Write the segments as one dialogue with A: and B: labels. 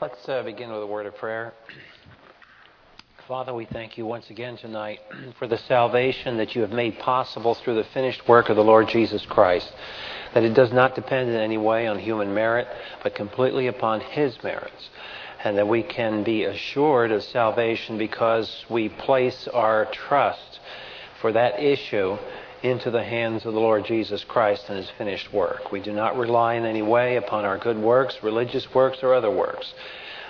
A: Let's uh, begin with a word of prayer. Father, we thank you once again tonight for the salvation that you have made possible through the finished work of the Lord Jesus Christ. That it does not depend in any way on human merit, but completely upon His merits. And that we can be assured of salvation because we place our trust for that issue into the hands of the Lord Jesus Christ and his finished work. We do not rely in any way upon our good works, religious works, or other works,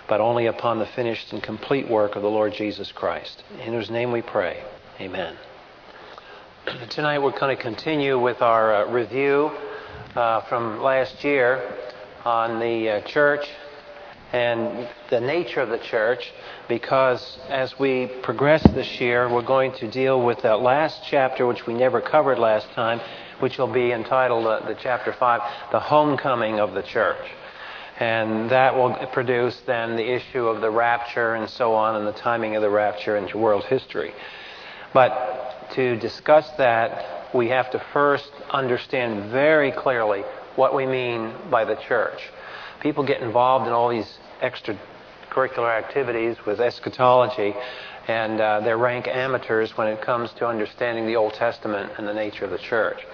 A: but only upon the finished and complete work of the Lord Jesus Christ. In whose name we pray. Amen. Tonight we're going to continue with our uh, review uh, from last year on the uh, church and the nature of the church because as we progress this year, we're going to deal with that last chapter, which we never covered last time, which will be entitled uh, the chapter 5, The Homecoming of the Church. And that will produce then the issue of the rapture and so on, and the timing of the rapture in world history. But to discuss that, we have to first understand very clearly what we mean by the church. People get involved in all these extracurricular activities with eschatology, and uh, they rank amateurs when it comes to understanding the Old Testament and the nature of the church.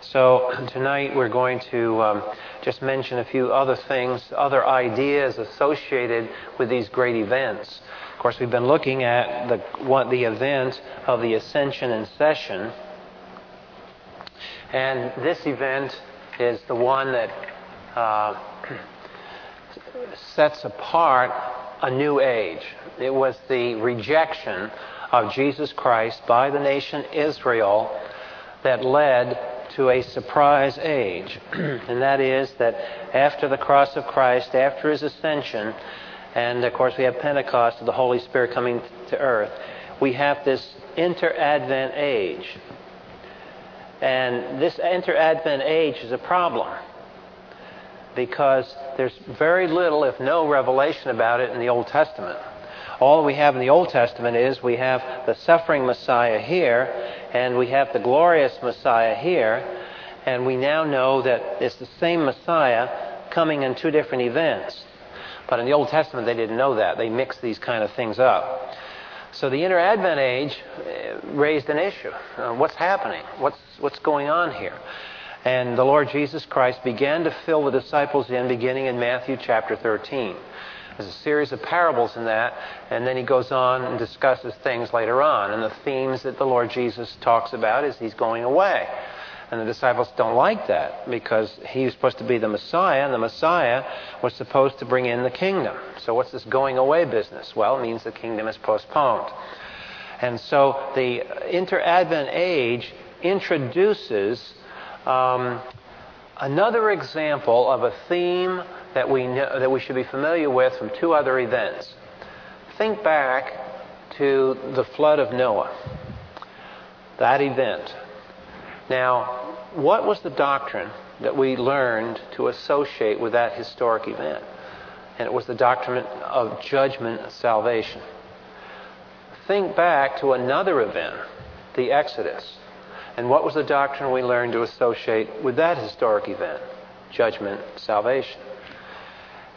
A: So tonight we're going to um, just mention a few other things, other ideas associated with these great events. Of course, we've been looking at the what, the event of the ascension and session, and this event is the one that. Uh, sets apart a new age. It was the rejection of Jesus Christ by the nation Israel that led to a surprise age. and that is that after the cross of Christ, after his ascension, and of course we have Pentecost, of the Holy Spirit coming to earth, we have this inter-advent age. And this inter-advent age is a problem because there's very little, if no, revelation about it in the Old Testament. All we have in the Old Testament is we have the suffering Messiah here, and we have the glorious Messiah here, and we now know that it's the same Messiah coming in two different events. But in the Old Testament, they didn't know that. They mixed these kind of things up. So the inter Advent age uh, raised an issue. Uh, what's happening? What's, what's going on here? And the Lord Jesus Christ began to fill the disciples in beginning in Matthew chapter 13. There's a series of parables in that, and then he goes on and discusses things later on. And the themes that the Lord Jesus talks about is he's going away. And the disciples don't like that because he was supposed to be the Messiah, and the Messiah was supposed to bring in the kingdom. So, what's this going away business? Well, it means the kingdom is postponed. And so, the inter Advent age introduces um, another example of a theme that we, know, that we should be familiar with from two other events. Think back to the flood of Noah, that event. Now, what was the doctrine that we learned to associate with that historic event? And it was the doctrine of judgment and salvation. Think back to another event, the Exodus. And what was the doctrine we learned to associate with that historic event? Judgment, salvation.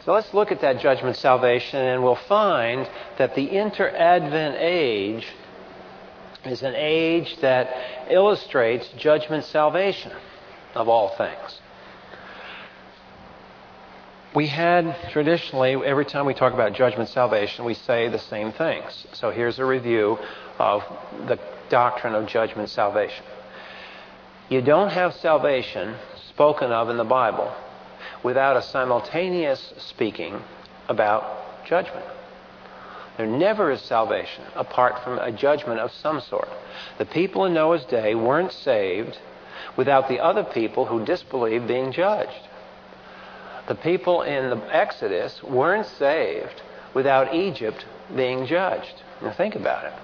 A: So let's look at that judgment, salvation, and we'll find that the inter Advent age is an age that illustrates judgment, salvation of all things. We had traditionally, every time we talk about judgment, salvation, we say the same things. So here's a review of the doctrine of judgment, salvation. You don't have salvation spoken of in the Bible without a simultaneous speaking about judgment. There never is salvation apart from a judgment of some sort. The people in Noah's day weren't saved without the other people who disbelieved being judged. The people in the Exodus weren't saved without Egypt being judged. Now think about it.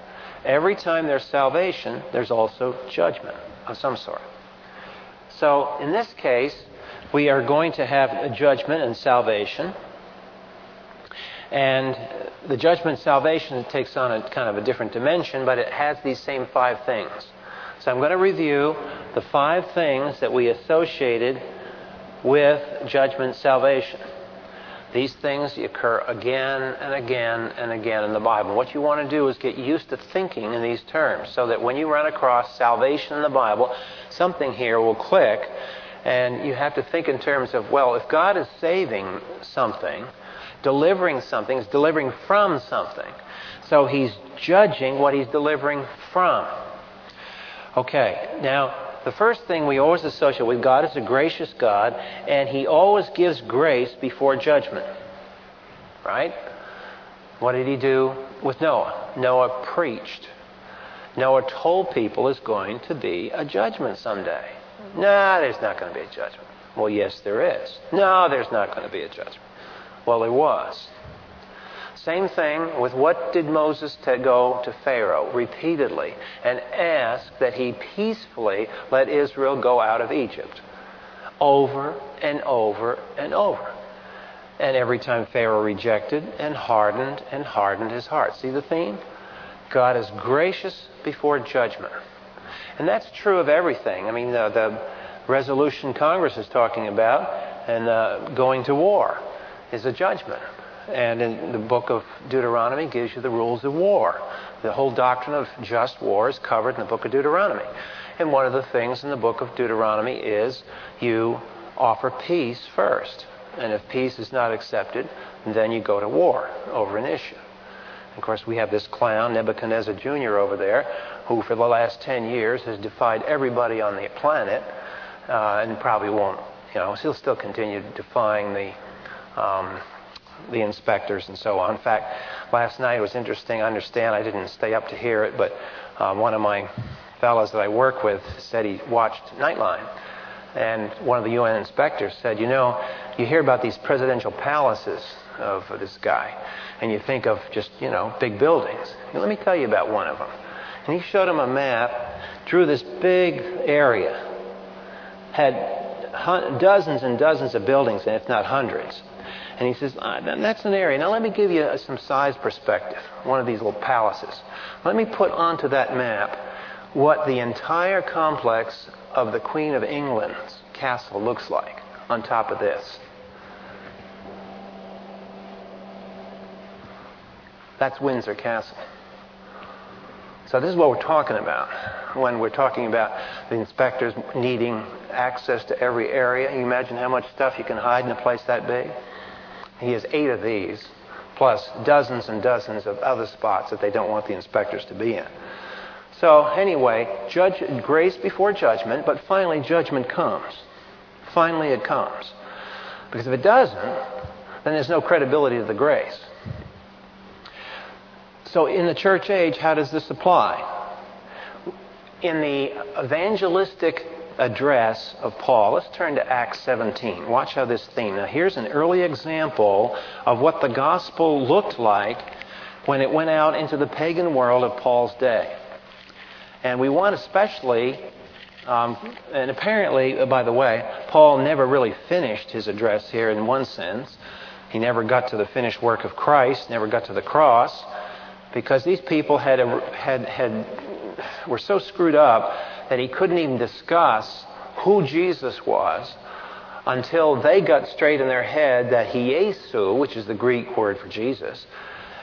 A: Every time there's salvation, there's also judgment of some sort. So in this case, we are going to have a judgment and salvation. And the judgment and salvation takes on a kind of a different dimension, but it has these same five things. So I'm going to review the five things that we associated with judgment salvation. These things occur again and again and again in the Bible. What you want to do is get used to thinking in these terms so that when you run across salvation in the Bible, something here will click and you have to think in terms of, well, if God is saving something, delivering something, is delivering from something. So he's judging what he's delivering from. Okay, now the first thing we always associate with God is a gracious God, and He always gives grace before judgment. Right? What did He do with Noah? Noah preached. Noah told people there's going to be a judgment someday. No, there's not going to be a judgment. Well, yes, there is. No, there's not going to be a judgment. Well, there was. Same thing with what did Moses go to Pharaoh repeatedly and ask that he peacefully let Israel go out of Egypt? Over and over and over. And every time Pharaoh rejected and hardened and hardened his heart. See the theme? God is gracious before judgment. And that's true of everything. I mean, the, the resolution Congress is talking about and uh, going to war is a judgment. And in the book of Deuteronomy gives you the rules of war. The whole doctrine of just war is covered in the book of Deuteronomy. And one of the things in the book of Deuteronomy is you offer peace first. And if peace is not accepted, then you go to war over an issue. Of course, we have this clown, Nebuchadnezzar Jr., over there, who for the last 10 years has defied everybody on the planet uh, and probably won't, you know, he'll still continue defying the um, the inspectors and so on. In fact, last night it was interesting. I understand I didn't stay up to hear it, but um, one of my fellows that I work with said he watched Nightline. And one of the UN inspectors said, You know, you hear about these presidential palaces of this guy, and you think of just, you know, big buildings. let me tell you about one of them. And he showed him a map, drew this big area, had dozens and dozens of buildings, and if not hundreds. And he says, ah, That's an area. Now, let me give you some size perspective, one of these little palaces. Let me put onto that map what the entire complex of the Queen of England's castle looks like on top of this. That's Windsor Castle. So, this is what we're talking about when we're talking about the inspectors needing access to every area. You imagine how much stuff you can hide in a place that big? He has eight of these, plus dozens and dozens of other spots that they don't want the inspectors to be in. So, anyway, judge, grace before judgment, but finally judgment comes. Finally it comes. Because if it doesn't, then there's no credibility to the grace. So, in the church age, how does this apply? In the evangelistic address of Paul. Let's turn to Acts 17. Watch how this theme. Now, here's an early example of what the gospel looked like when it went out into the pagan world of Paul's day. And we want especially, um, and apparently, uh, by the way, Paul never really finished his address here in one sense. He never got to the finished work of Christ, never got to the cross, because these people had, a, had, had were so screwed up that he couldn't even discuss who Jesus was until they got straight in their head that Iesu, which is the Greek word for Jesus,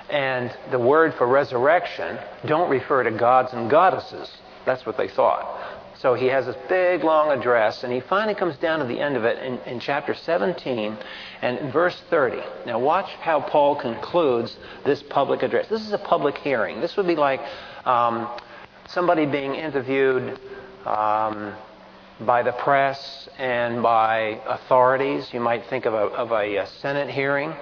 A: and the word for resurrection don't refer to gods and goddesses. That's what they thought. So he has this big, long address, and he finally comes down to the end of it in, in chapter 17 and verse 30. Now, watch how Paul concludes this public address. This is a public hearing. This would be like um, somebody being interviewed um, by the press and by authorities. You might think of a, of a, Senate hearing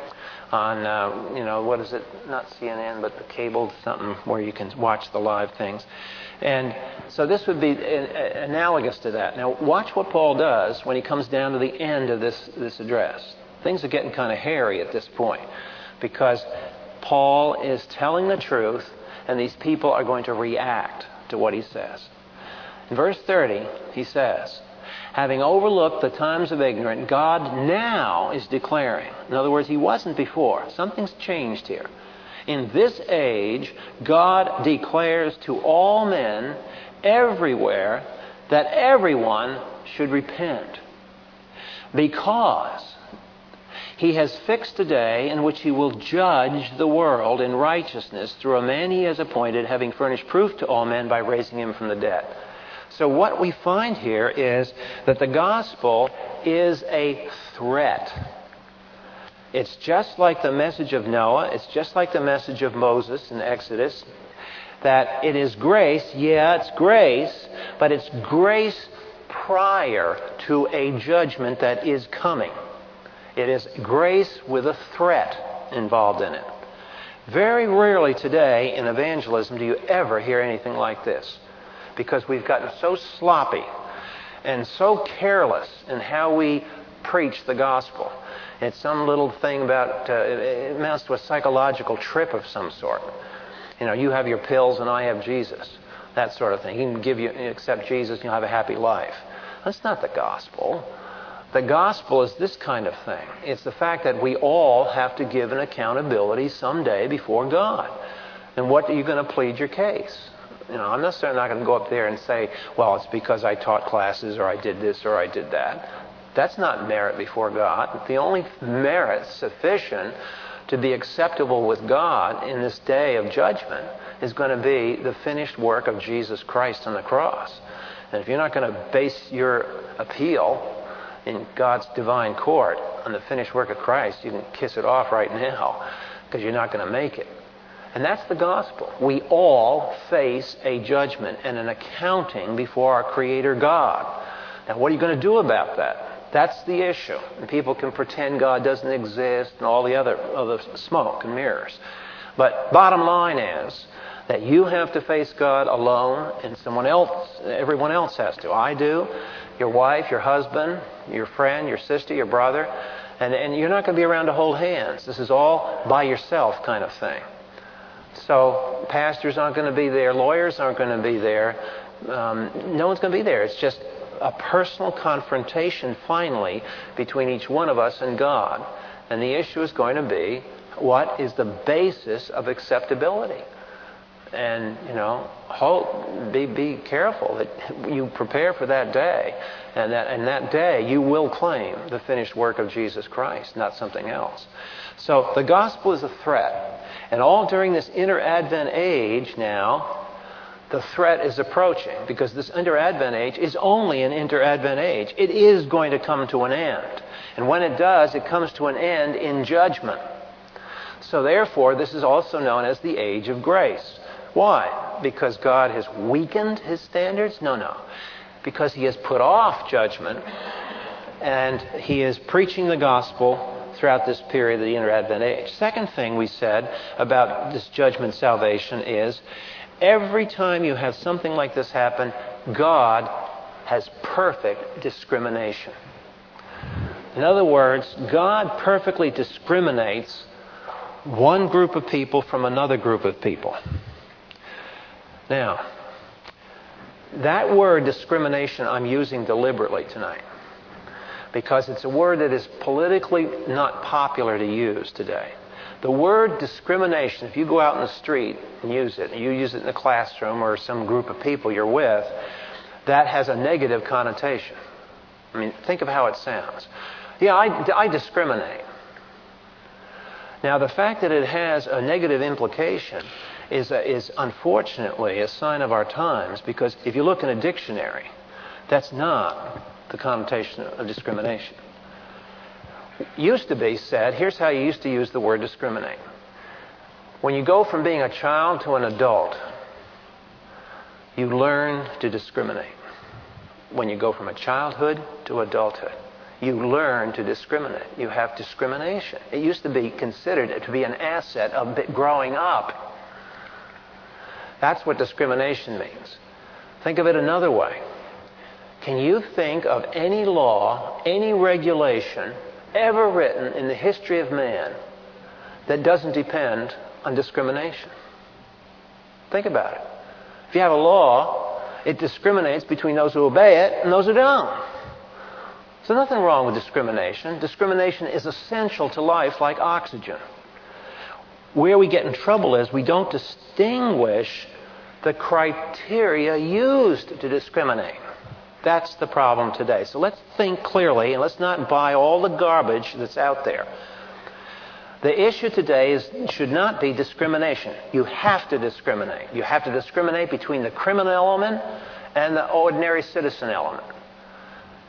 A: on, uh, you know, what is it? Not CNN, but the cable something where you can watch the live things. And so this would be analogous to that. Now, watch what Paul does when he comes down to the end of this, this address. Things are getting kind of hairy at this point because Paul is telling the truth, and these people are going to react to what he says. In verse 30, he says, Having overlooked the times of ignorance, God now is declaring. In other words, he wasn't before. Something's changed here. In this age, God declares to all men everywhere that everyone should repent. Because He has fixed a day in which he will judge the world in righteousness through a man he has appointed, having furnished proof to all men by raising him from the dead. So, what we find here is that the gospel is a threat. It's just like the message of Noah, it's just like the message of Moses in Exodus, that it is grace. Yeah, it's grace, but it's grace prior to a judgment that is coming. It is grace with a threat involved in it. Very rarely today in evangelism do you ever hear anything like this because we've gotten so sloppy and so careless in how we preach the gospel. It's some little thing about, uh, it amounts to a psychological trip of some sort. You know, you have your pills and I have Jesus. That sort of thing. He can give you, accept Jesus and you'll have a happy life. That's not the gospel. The gospel is this kind of thing. It's the fact that we all have to give an accountability someday before God. And what are you going to plead your case? You know, I'm necessarily not going to go up there and say, well, it's because I taught classes or I did this or I did that. That's not merit before God. The only merit sufficient to be acceptable with God in this day of judgment is going to be the finished work of Jesus Christ on the cross. And if you're not going to base your appeal in God's divine court on the finished work of Christ, you can kiss it off right now because you're not going to make it. And that's the gospel. We all face a judgment and an accounting before our Creator God. Now, what are you going to do about that? That's the issue. And people can pretend God doesn't exist and all the other, other smoke and mirrors. But bottom line is that you have to face God alone and someone else, everyone else has to. I do your wife, your husband, your friend, your sister, your brother, and, and you're not going to be around to hold hands. This is all by yourself kind of thing. So pastors aren't going to be there, lawyers aren't going to be there, um, no one's going to be there. It's just a personal confrontation finally between each one of us and God. And the issue is going to be what is the basis of acceptability? And you know hope be be careful that you prepare for that day. And that and that day you will claim the finished work of Jesus Christ not something else. So the gospel is a threat. And all during this inter advent age now the threat is approaching because this inter advent age is only an inter advent age. It is going to come to an end. And when it does it comes to an end in judgment. So therefore this is also known as the age of grace why? Because God has weakened his standards? No, no. Because he has put off judgment and he is preaching the gospel throughout this period of the inter Advent age. Second thing we said about this judgment salvation is every time you have something like this happen, God has perfect discrimination. In other words, God perfectly discriminates one group of people from another group of people. Now, that word discrimination I'm using deliberately tonight because it's a word that is politically not popular to use today. The word discrimination, if you go out in the street and use it, you use it in the classroom or some group of people you're with, that has a negative connotation. I mean, think of how it sounds. Yeah, I, I discriminate. Now, the fact that it has a negative implication is, a, is unfortunately a sign of our times because if you look in a dictionary, that's not the connotation of discrimination. Used to be said, here's how you used to use the word discriminate. When you go from being a child to an adult, you learn to discriminate. When you go from a childhood to adulthood, you learn to discriminate. You have discrimination. It used to be considered to be an asset of growing up. That's what discrimination means. Think of it another way. Can you think of any law, any regulation ever written in the history of man that doesn't depend on discrimination? Think about it. If you have a law, it discriminates between those who obey it and those who don't. So nothing wrong with discrimination. Discrimination is essential to life like oxygen. Where we get in trouble is we don't distinguish the criteria used to discriminate. That's the problem today. So let's think clearly and let's not buy all the garbage that's out there. The issue today is, should not be discrimination. You have to discriminate. You have to discriminate between the criminal element and the ordinary citizen element.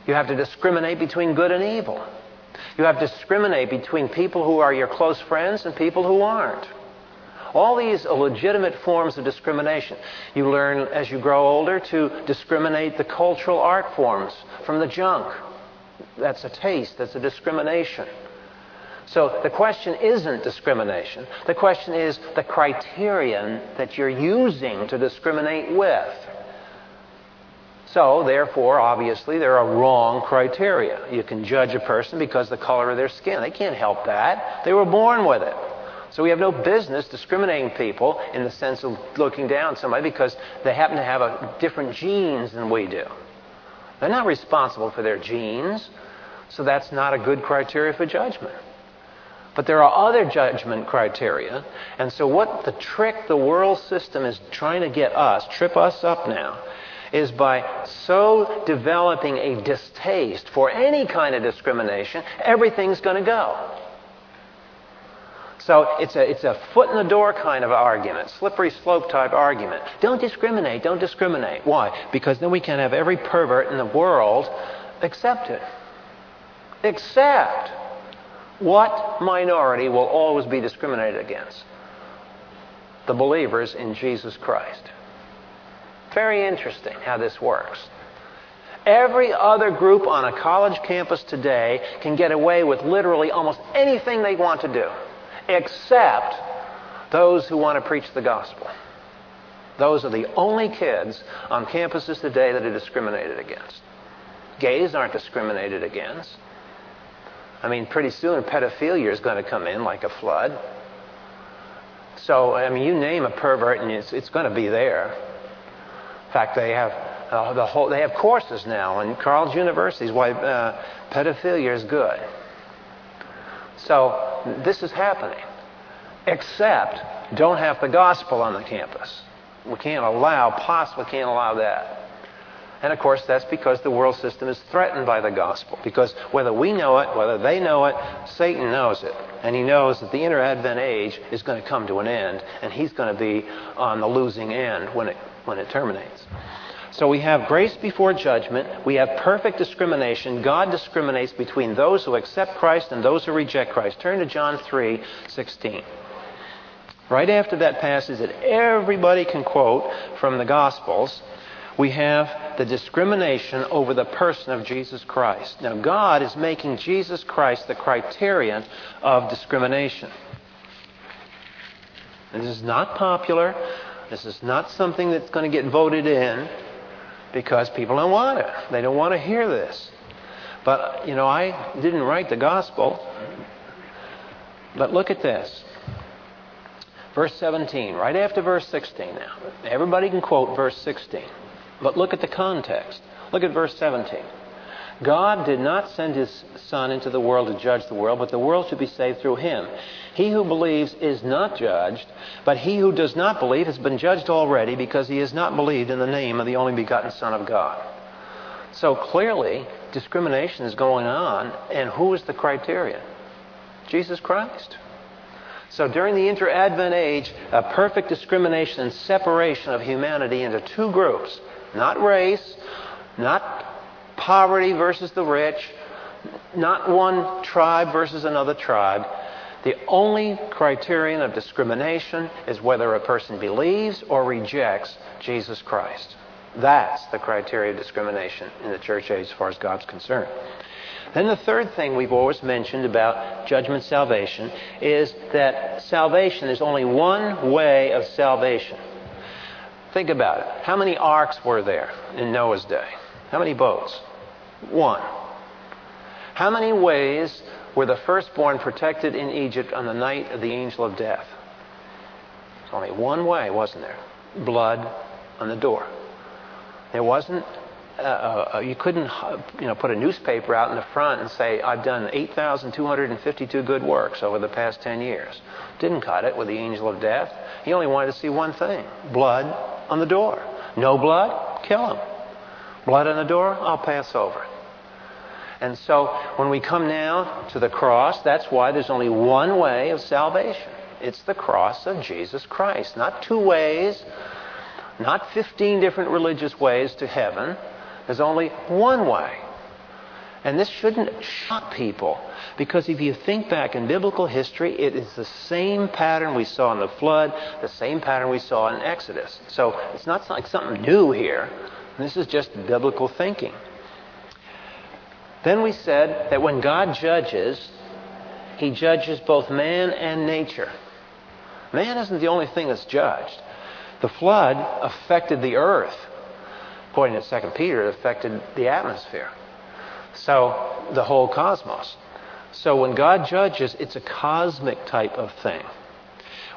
A: You have to discriminate between good and evil. You have to discriminate between people who are your close friends and people who aren't. All these are legitimate forms of discrimination. You learn as you grow older to discriminate the cultural art forms from the junk. That's a taste, that's a discrimination. So the question isn't discrimination. The question is the criterion that you're using to discriminate with. So, therefore, obviously, there are wrong criteria. You can judge a person because the color of their skin. They can't help that. They were born with it. So we have no business discriminating people in the sense of looking down somebody because they happen to have a different genes than we do. They're not responsible for their genes, so that's not a good criteria for judgment. But there are other judgment criteria. And so, what the trick the world system is trying to get us, trip us up now, is by so developing a distaste for any kind of discrimination, everything's going to go. So it's a, it's a foot in the door kind of argument, slippery slope type argument. Don't discriminate, don't discriminate. Why? Because then we can have every pervert in the world accepted. Except what minority will always be discriminated against? The believers in Jesus Christ. Very interesting how this works. Every other group on a college campus today can get away with literally almost anything they want to do, except those who want to preach the gospel. Those are the only kids on campuses today that are discriminated against. Gays aren't discriminated against. I mean, pretty soon pedophilia is going to come in like a flood. So, I mean, you name a pervert and it's, it's going to be there. In fact, they have uh, the whole, they have courses now in Carleton universities why uh, pedophilia is good. So this is happening. Except don't have the gospel on the campus. We can't allow, possibly can't allow that. And of course, that's because the world system is threatened by the gospel. Because whether we know it, whether they know it, Satan knows it. And he knows that the inter Advent age is going to come to an end, and he's going to be on the losing end when it, when it terminates. So we have grace before judgment. We have perfect discrimination. God discriminates between those who accept Christ and those who reject Christ. Turn to John 3 16. Right after that passage that everybody can quote from the Gospels, we have the discrimination over the person of Jesus Christ. Now, God is making Jesus Christ the criterion of discrimination. This is not popular. This is not something that's going to get voted in because people don't want it. They don't want to hear this. But, you know, I didn't write the gospel. But look at this. Verse 17, right after verse 16 now. Everybody can quote verse 16. But look at the context. Look at verse 17. God did not send his Son into the world to judge the world, but the world should be saved through him. He who believes is not judged, but he who does not believe has been judged already because he has not believed in the name of the only begotten Son of God. So clearly, discrimination is going on, and who is the criterion? Jesus Christ. So during the inter Advent age, a perfect discrimination and separation of humanity into two groups not race, not poverty versus the rich, not one tribe versus another tribe. The only criterion of discrimination is whether a person believes or rejects Jesus Christ. That's the criteria of discrimination in the church age as far as God's concerned. Then the third thing we've always mentioned about judgment salvation is that salvation is only one way of salvation. Think about it. How many arks were there in Noah's day? How many boats? One. How many ways were the firstborn protected in Egypt on the night of the angel of death? There's only one way, wasn't there? Blood on the door. There wasn't. Uh, uh, you couldn't, uh, you know, put a newspaper out in the front and say, "I've done 8,252 good works over the past 10 years." Didn't cut it with the angel of death. He only wanted to see one thing: blood on the door. No blood, kill him. Blood on the door? I'll pass over. And so when we come now to the cross, that's why there's only one way of salvation. It's the cross of Jesus Christ. Not two ways, not 15 different religious ways to heaven. There's only one way. And this shouldn't shock people because if you think back in biblical history, it is the same pattern we saw in the flood, the same pattern we saw in Exodus. So it's not like something new here. This is just biblical thinking. Then we said that when God judges, he judges both man and nature. Man isn't the only thing that's judged. The flood affected the earth. According to 2 Peter, it affected the atmosphere. So, the whole cosmos. So, when God judges, it's a cosmic type of thing.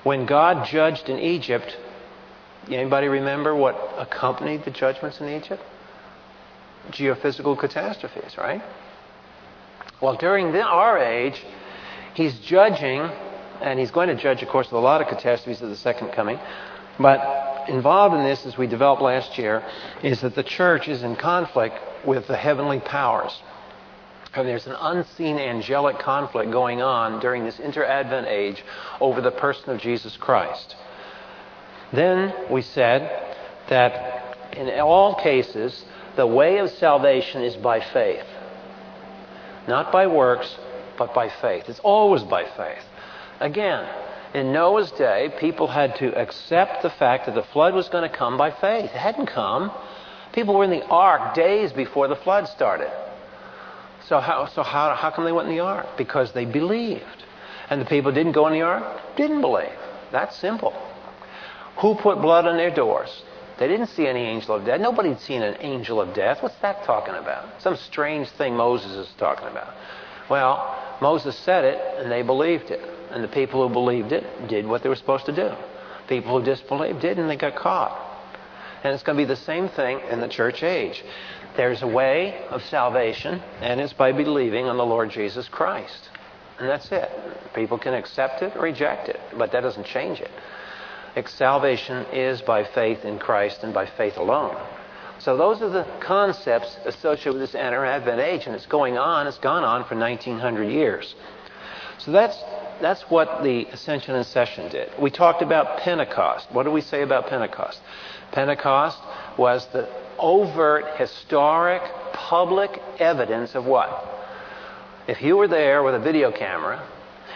A: When God judged in Egypt, anybody remember what accompanied the judgments in Egypt? geophysical catastrophes, right? Well, during the, our age, he's judging, and he's going to judge, of course, with a lot of catastrophes of the second coming. But involved in this, as we developed last year, is that the church is in conflict with the heavenly powers. And there's an unseen angelic conflict going on during this inter-advent age over the person of Jesus Christ. Then we said that in all cases, the way of salvation is by faith. Not by works, but by faith. It's always by faith. Again, in Noah's day, people had to accept the fact that the flood was going to come by faith. It hadn't come. People were in the ark days before the flood started. So how, so how, how come they went in the ark? Because they believed. And the people didn't go in the ark? Didn't believe. That's simple. Who put blood on their doors? They didn't see any angel of death. Nobody'd seen an angel of death. What's that talking about? Some strange thing Moses is talking about. Well, Moses said it, and they believed it. And the people who believed it did what they were supposed to do. People who disbelieved didn't, they got caught. And it's going to be the same thing in the church age. There's a way of salvation, and it's by believing on the Lord Jesus Christ. And that's it. People can accept it or reject it, but that doesn't change it salvation is by faith in Christ and by faith alone. So those are the concepts associated with this Advent age, and it's going on. It's gone on for 1900 years. So that's that's what the Ascension and Session did. We talked about Pentecost. What do we say about Pentecost? Pentecost was the overt, historic, public evidence of what? If you were there with a video camera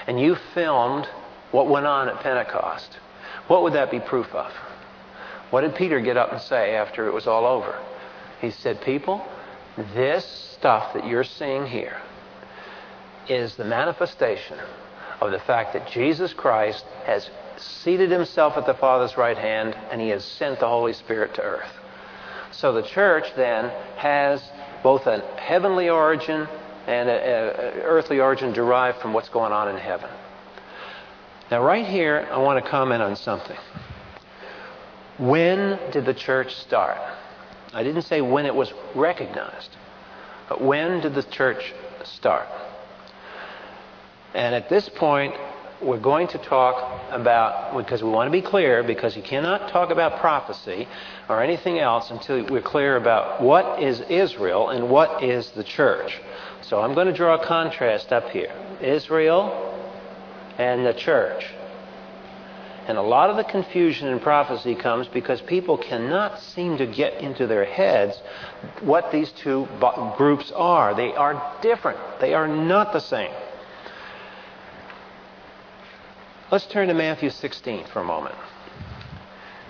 A: and you filmed what went on at Pentecost, what would that be proof of? What did Peter get up and say after it was all over? He said, People, this stuff that you're seeing here is the manifestation of the fact that Jesus Christ has seated himself at the Father's right hand and he has sent the Holy Spirit to earth. So the church then has both a heavenly origin and an earthly origin derived from what's going on in heaven. Now, right here, I want to comment on something. When did the church start? I didn't say when it was recognized, but when did the church start? And at this point, we're going to talk about, because we want to be clear, because you cannot talk about prophecy or anything else until we're clear about what is Israel and what is the church. So I'm going to draw a contrast up here Israel and the church. And a lot of the confusion in prophecy comes because people cannot seem to get into their heads what these two groups are. They are different, they are not the same. Let's turn to Matthew 16 for a moment.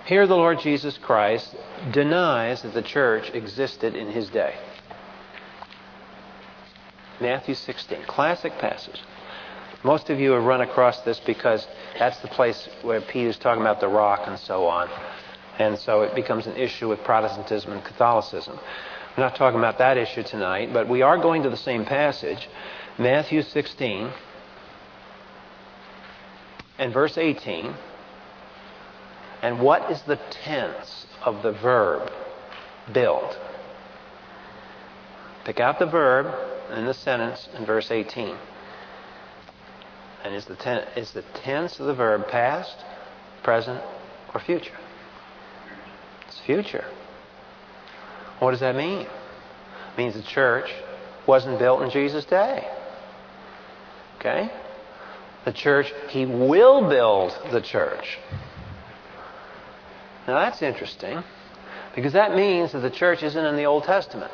A: Here, the Lord Jesus Christ denies that the church existed in his day. Matthew 16, classic passage. Most of you have run across this because that's the place where Peter's talking about the rock and so on. And so it becomes an issue with Protestantism and Catholicism. We're not talking about that issue tonight, but we are going to the same passage, Matthew 16 and verse 18. And what is the tense of the verb build? Pick out the verb in the sentence in verse 18. And is the, ten, is the tense of the verb past, present, or future? It's future. What does that mean? It means the church wasn't built in Jesus' day. Okay? The church, he will build the church. Now that's interesting because that means that the church isn't in the Old Testament.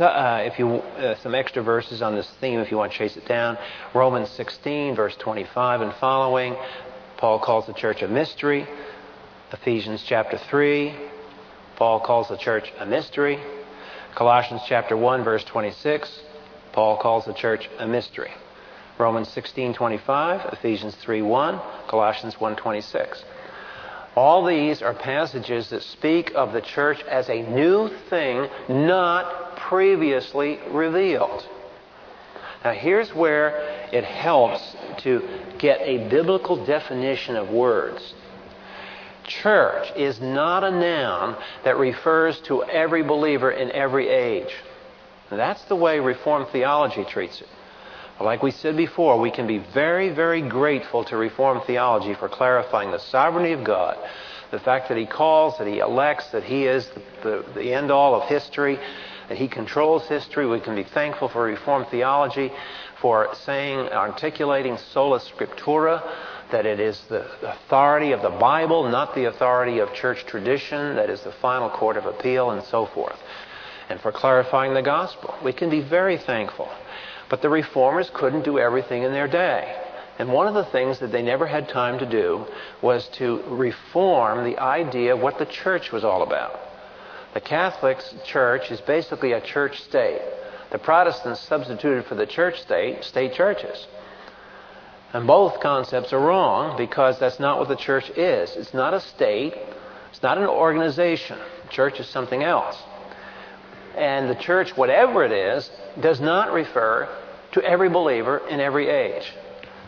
A: Uh, if you uh, some extra verses on this theme, if you want to chase it down, Romans 16, verse 25 and following, Paul calls the church a mystery. Ephesians chapter 3, Paul calls the church a mystery. Colossians chapter 1, verse 26, Paul calls the church a mystery. Romans 16:25, Ephesians 3:1, Colossians 1:26. All these are passages that speak of the church as a new thing not previously revealed. Now, here's where it helps to get a biblical definition of words. Church is not a noun that refers to every believer in every age. That's the way Reformed theology treats it. Like we said before, we can be very, very grateful to Reformed theology for clarifying the sovereignty of God, the fact that He calls, that He elects, that He is the, the, the end all of history, that He controls history. We can be thankful for Reformed theology for saying, articulating sola scriptura, that it is the authority of the Bible, not the authority of church tradition, that is the final court of appeal, and so forth. And for clarifying the gospel. We can be very thankful. But the reformers couldn't do everything in their day. And one of the things that they never had time to do was to reform the idea of what the church was all about. The Catholic Church is basically a church state. The Protestants substituted for the church state state churches. And both concepts are wrong because that's not what the church is. It's not a state, it's not an organization. The church is something else. And the church, whatever it is, does not refer to every believer in every age.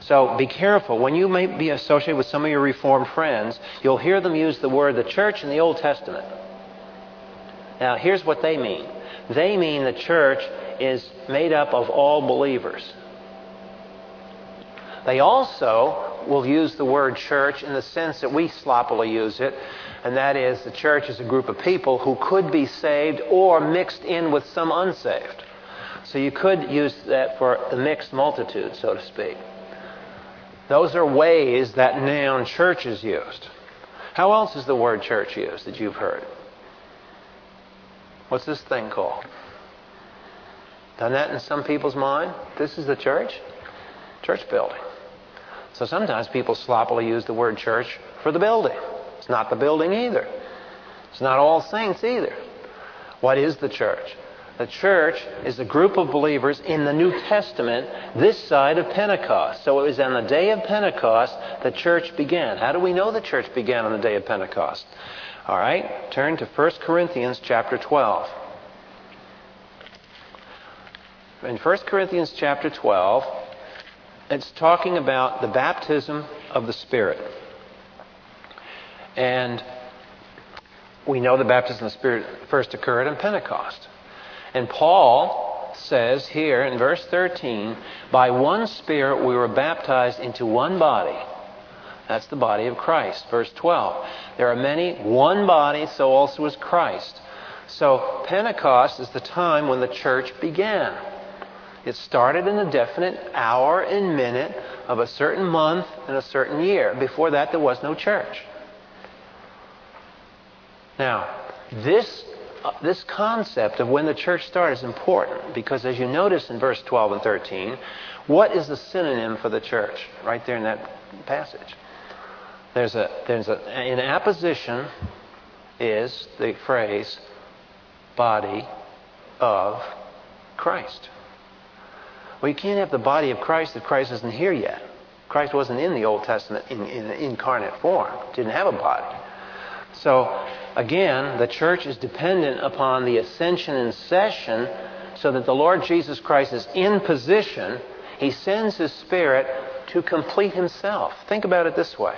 A: So be careful. When you may be associated with some of your Reformed friends, you'll hear them use the word the church in the Old Testament. Now, here's what they mean they mean the church is made up of all believers. They also will use the word church in the sense that we sloppily use it, and that is the church is a group of people who could be saved or mixed in with some unsaved. So you could use that for the mixed multitude, so to speak. Those are ways that noun church is used. How else is the word church used that you've heard? What's this thing called? Done that in some people's mind? This is the church? Church building. So sometimes people sloppily use the word church for the building. It's not the building either. It's not all saints either. What is the church? The church is a group of believers in the New Testament this side of Pentecost. So it was on the day of Pentecost the church began. How do we know the church began on the day of Pentecost? All right, turn to 1 Corinthians chapter 12. In 1 Corinthians chapter 12, it's talking about the baptism of the Spirit. And we know the baptism of the Spirit first occurred in Pentecost. And Paul says here in verse 13, by one Spirit we were baptized into one body. That's the body of Christ. Verse 12. There are many, one body, so also is Christ. So Pentecost is the time when the church began. It started in a definite hour and minute of a certain month and a certain year. Before that, there was no church. Now, this uh, this concept of when the church started is important because, as you notice in verse 12 and 13, what is the synonym for the church? Right there in that passage. There's a, there's a, in apposition is the phrase body of Christ. Well, you can't have the body of Christ if Christ isn't here yet. Christ wasn't in the Old Testament in, in incarnate form, didn't have a body. So Again, the church is dependent upon the ascension and session so that the Lord Jesus Christ is in position. He sends His Spirit to complete Himself. Think about it this way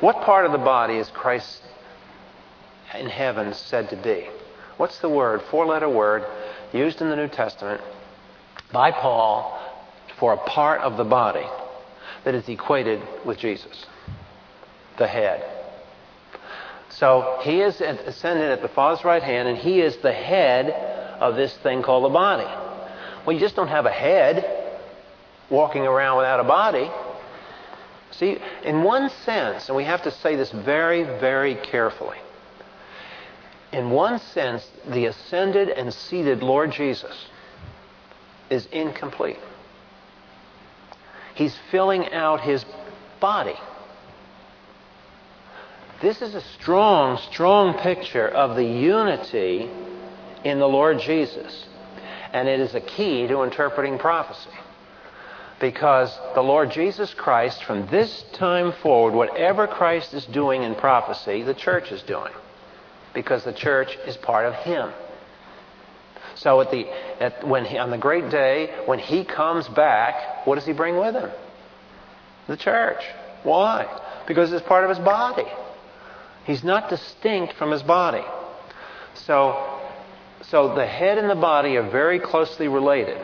A: What part of the body is Christ in heaven said to be? What's the word, four letter word, used in the New Testament by Paul for a part of the body that is equated with Jesus? The head. So he is ascended at the Father's right hand, and he is the head of this thing called the body. Well, you just don't have a head walking around without a body. See, in one sense, and we have to say this very, very carefully, in one sense, the ascended and seated Lord Jesus is incomplete. He's filling out his body. This is a strong, strong picture of the unity in the Lord Jesus. And it is a key to interpreting prophecy. Because the Lord Jesus Christ, from this time forward, whatever Christ is doing in prophecy, the church is doing. Because the church is part of Him. So at the, at, when he, on the great day, when He comes back, what does He bring with Him? The church. Why? Because it's part of His body. He's not distinct from His body. So, so the head and the body are very closely related.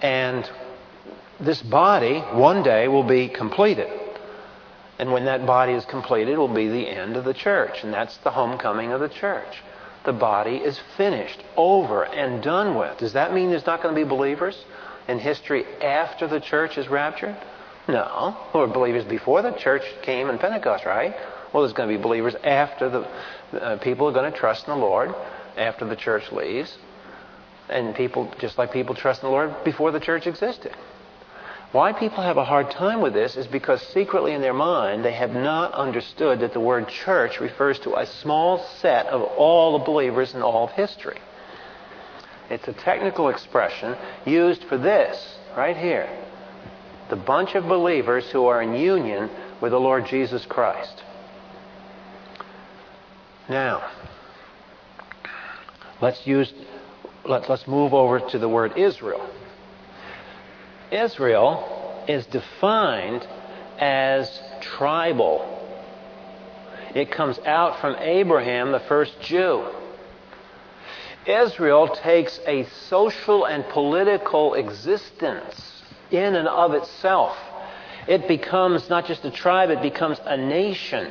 A: And this body, one day, will be completed. And when that body is completed, it will be the end of the church. And that's the homecoming of the church. The body is finished, over, and done with. Does that mean there's not going to be believers in history after the church is raptured? No. There were believers before the church came in Pentecost, right? Well, there's going to be believers after the uh, people are going to trust in the Lord after the church leaves. And people, just like people trust in the Lord before the church existed. Why people have a hard time with this is because secretly in their mind they have not understood that the word church refers to a small set of all the believers in all of history. It's a technical expression used for this, right here. The bunch of believers who are in union with the Lord Jesus Christ. Now, let's use let, us move over to the word Israel. Israel is defined as tribal. It comes out from Abraham, the first Jew. Israel takes a social and political existence in and of itself. It becomes not just a tribe, it becomes a nation.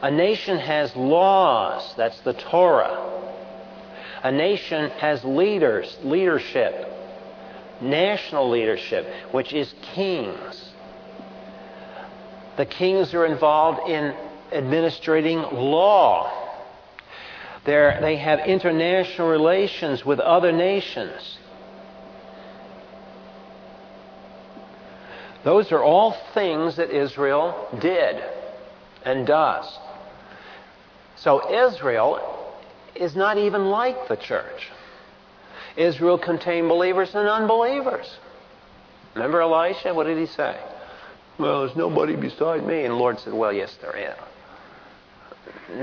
A: A nation has laws, that's the Torah. A nation has leaders, leadership national leadership, which is kings. The kings are involved in administrating law. They're, they have international relations with other nations. Those are all things that Israel did and does. So Israel is not even like the church. Israel contained believers and unbelievers. Remember Elisha? What did he say? Well, there's nobody beside me. And the Lord said, Well, yes, there is.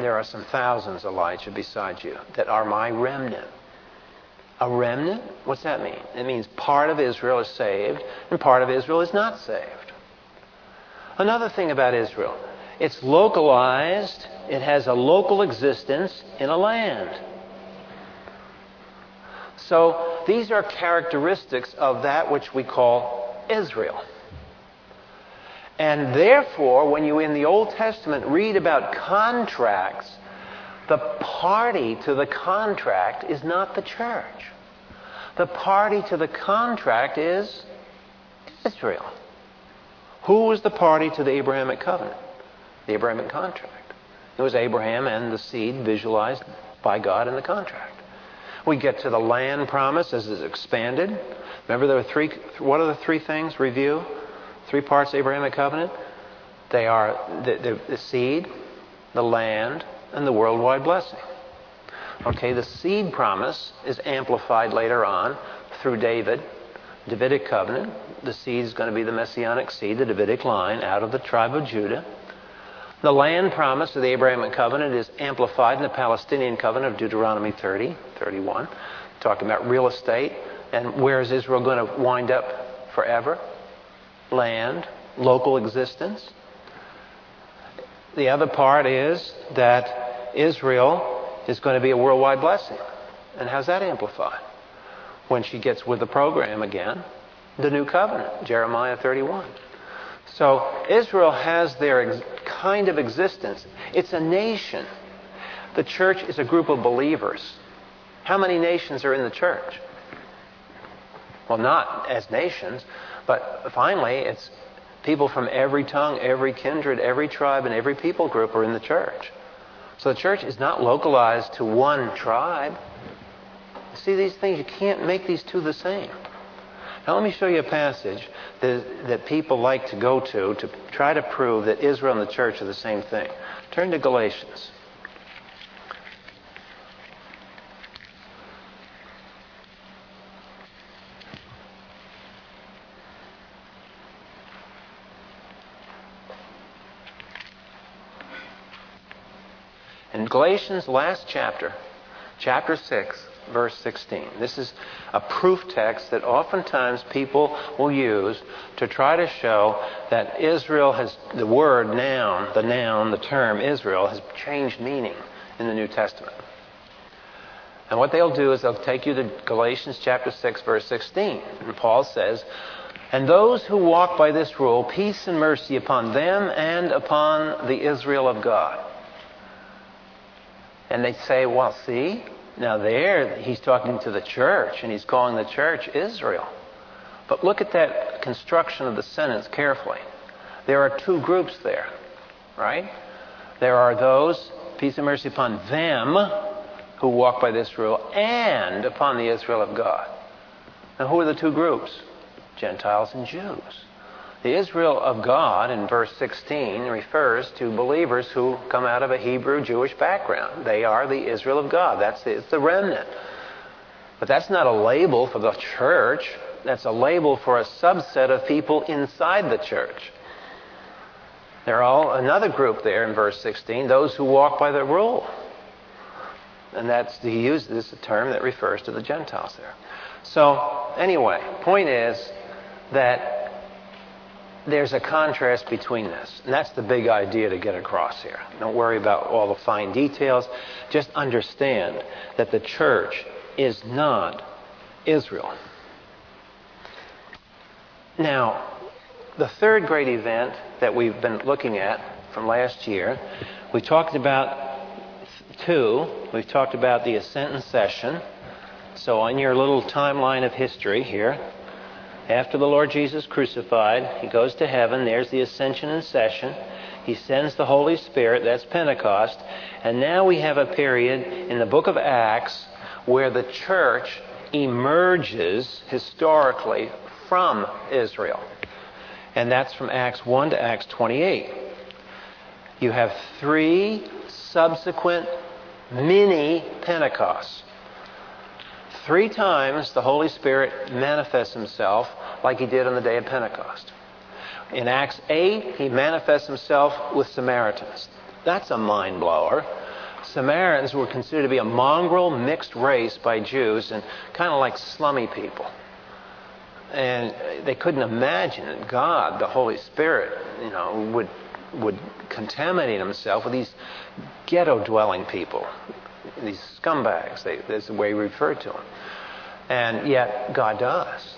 A: There are some thousands, Elijah, beside you that are my remnant. A remnant? What's that mean? It means part of Israel is saved and part of Israel is not saved. Another thing about Israel it's localized, it has a local existence in a land. So these are characteristics of that which we call Israel. And therefore, when you in the Old Testament read about contracts, the party to the contract is not the church. The party to the contract is Israel. Who was the party to the Abrahamic covenant? The Abrahamic contract. It was Abraham and the seed visualized by God in the contract. We get to the land promise as it's expanded. Remember, there were three. What are the three things? Review. Three parts of Abrahamic covenant. They are the, the, the seed, the land, and the worldwide blessing. Okay, the seed promise is amplified later on through David, Davidic covenant. The seed is going to be the messianic seed, the Davidic line, out of the tribe of Judah. The land promise of the Abrahamic covenant is amplified in the Palestinian covenant of Deuteronomy 30, 31, talking about real estate. And where is Israel going to wind up forever? Land, local existence. The other part is that Israel is going to be a worldwide blessing. And how's that amplified? When she gets with the program again, the new covenant, Jeremiah 31. So Israel has their ex- kind of existence. It's a nation. The church is a group of believers. How many nations are in the church? Well, not as nations, but finally, it's people from every tongue, every kindred, every tribe, and every people group are in the church. So the church is not localized to one tribe. See these things, you can't make these two the same. Now, let me show you a passage that, that people like to go to to try to prove that Israel and the church are the same thing. Turn to Galatians. In Galatians' last chapter, chapter 6, verse 16. This is a proof text that oftentimes people will use to try to show that Israel has, the word noun, the noun, the term Israel, has changed meaning in the New Testament. And what they'll do is they'll take you to Galatians chapter 6, verse 16. And Paul says, And those who walk by this rule, peace and mercy upon them and upon the Israel of God. And they say, well, see, now, there, he's talking to the church, and he's calling the church Israel. But look at that construction of the sentence carefully. There are two groups there, right? There are those, peace and mercy upon them who walk by this rule, and upon the Israel of God. Now, who are the two groups? Gentiles and Jews. The Israel of God in verse 16 refers to believers who come out of a Hebrew Jewish background. They are the Israel of God. That's the, it's the remnant. But that's not a label for the church. That's a label for a subset of people inside the church. There are all another group there in verse 16, those who walk by the rule. And that's he uses this term that refers to the Gentiles there. So anyway, point is that there's a contrast between this. And that's the big idea to get across here. Don't worry about all the fine details. Just understand that the church is not Israel. Now, the third great event that we've been looking at from last year, we talked about two. We've talked about the ascent and session. So, on your little timeline of history here, after the Lord Jesus crucified, he goes to heaven. There's the ascension and session. He sends the Holy Spirit. That's Pentecost. And now we have a period in the book of Acts where the church emerges historically from Israel. And that's from Acts 1 to Acts 28. You have three subsequent mini Pentecosts. Three times the Holy Spirit manifests himself like he did on the day of Pentecost. In Acts 8, he manifests himself with Samaritans. That's a mind blower. Samaritans were considered to be a mongrel mixed race by Jews and kind of like slummy people. And they couldn't imagine that God, the Holy Spirit, you know, would would contaminate himself with these ghetto dwelling people these scumbags. They, that's the way we refer to them. And yet, God does.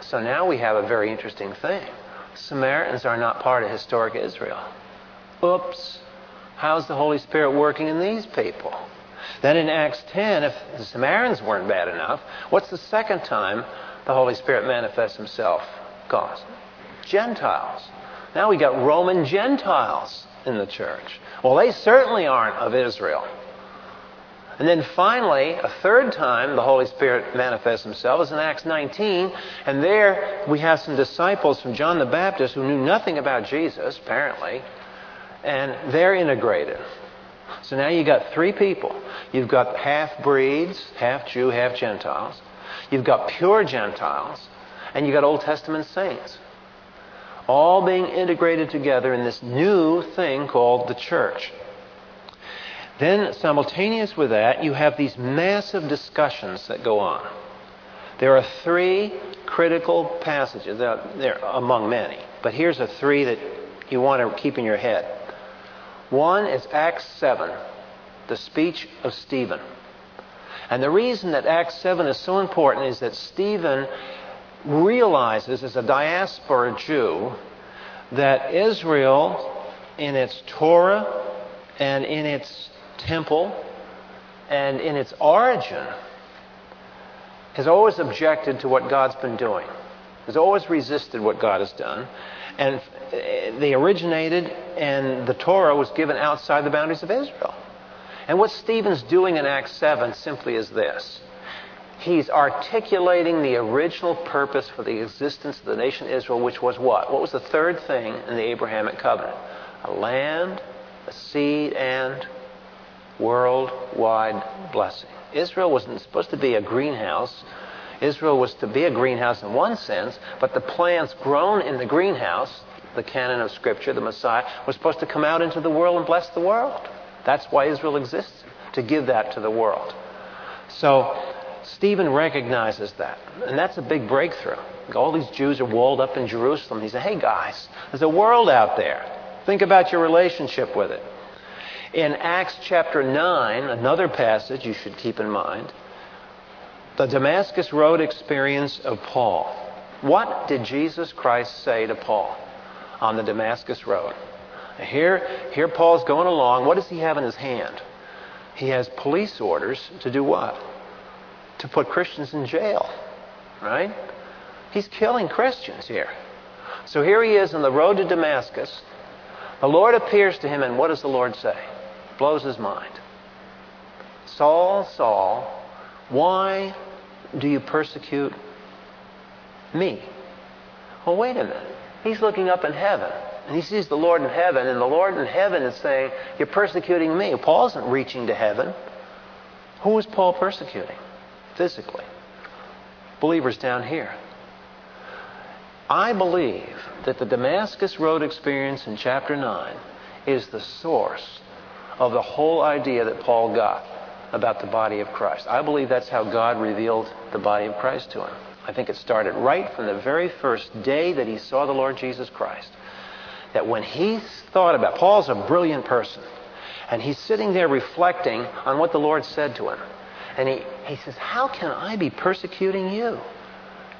A: So now we have a very interesting thing. Samaritans are not part of historic Israel. Oops. How's the Holy Spirit working in these people? Then in Acts 10, if the Samaritans weren't bad enough, what's the second time the Holy Spirit manifests himself? God. Gentiles. Now we got Roman Gentiles in the church. Well, they certainly aren't of Israel. And then finally, a third time, the Holy Spirit manifests himself is in Acts 19. And there we have some disciples from John the Baptist who knew nothing about Jesus, apparently. And they're integrated. So now you've got three people. You've got half breeds, half Jew, half Gentiles. You've got pure Gentiles. And you've got Old Testament saints. All being integrated together in this new thing called the church. Then, simultaneous with that, you have these massive discussions that go on. There are three critical passages, there among many, but here's a three that you want to keep in your head. One is Acts 7, the speech of Stephen. And the reason that Acts 7 is so important is that Stephen realizes, as a diaspora Jew, that Israel, in its Torah and in its temple and in its origin, has always objected to what God's been doing, has always resisted what God has done. And eh, they originated, and the Torah was given outside the boundaries of Israel. And what Stephen's doing in Acts 7 simply is this he's articulating the original purpose for the existence of the nation Israel, which was what? What was the third thing in the Abrahamic covenant? A land, a seed, and worldwide blessing. Israel wasn't supposed to be a greenhouse. Israel was to be a greenhouse in one sense, but the plants grown in the greenhouse, the canon of Scripture, the Messiah, was supposed to come out into the world and bless the world. That's why Israel exists, to give that to the world. So Stephen recognizes that, and that's a big breakthrough. All these Jews are walled up in Jerusalem. He said, Hey guys, there's a world out there. Think about your relationship with it. In Acts chapter 9, another passage you should keep in mind, the Damascus Road experience of Paul. What did Jesus Christ say to Paul on the Damascus Road? Here, here Paul's going along. What does he have in his hand? He has police orders to do what? To put Christians in jail, right? He's killing Christians here. So here he is on the road to Damascus. The Lord appears to him, and what does the Lord say? Blows his mind. Saul, Saul, why do you persecute me? Well, wait a minute. He's looking up in heaven. And he sees the Lord in heaven, and the Lord in heaven is saying, You're persecuting me. Paul isn't reaching to heaven. Who is Paul persecuting physically? Believers down here. I believe that the Damascus Road experience in chapter 9 is the source of the whole idea that Paul got about the body of Christ. I believe that's how God revealed the body of Christ to him. I think it started right from the very first day that he saw the Lord Jesus Christ that when he thought about Paul's a brilliant person, and he's sitting there reflecting on what the Lord said to him. And he, he says, How can I be persecuting you?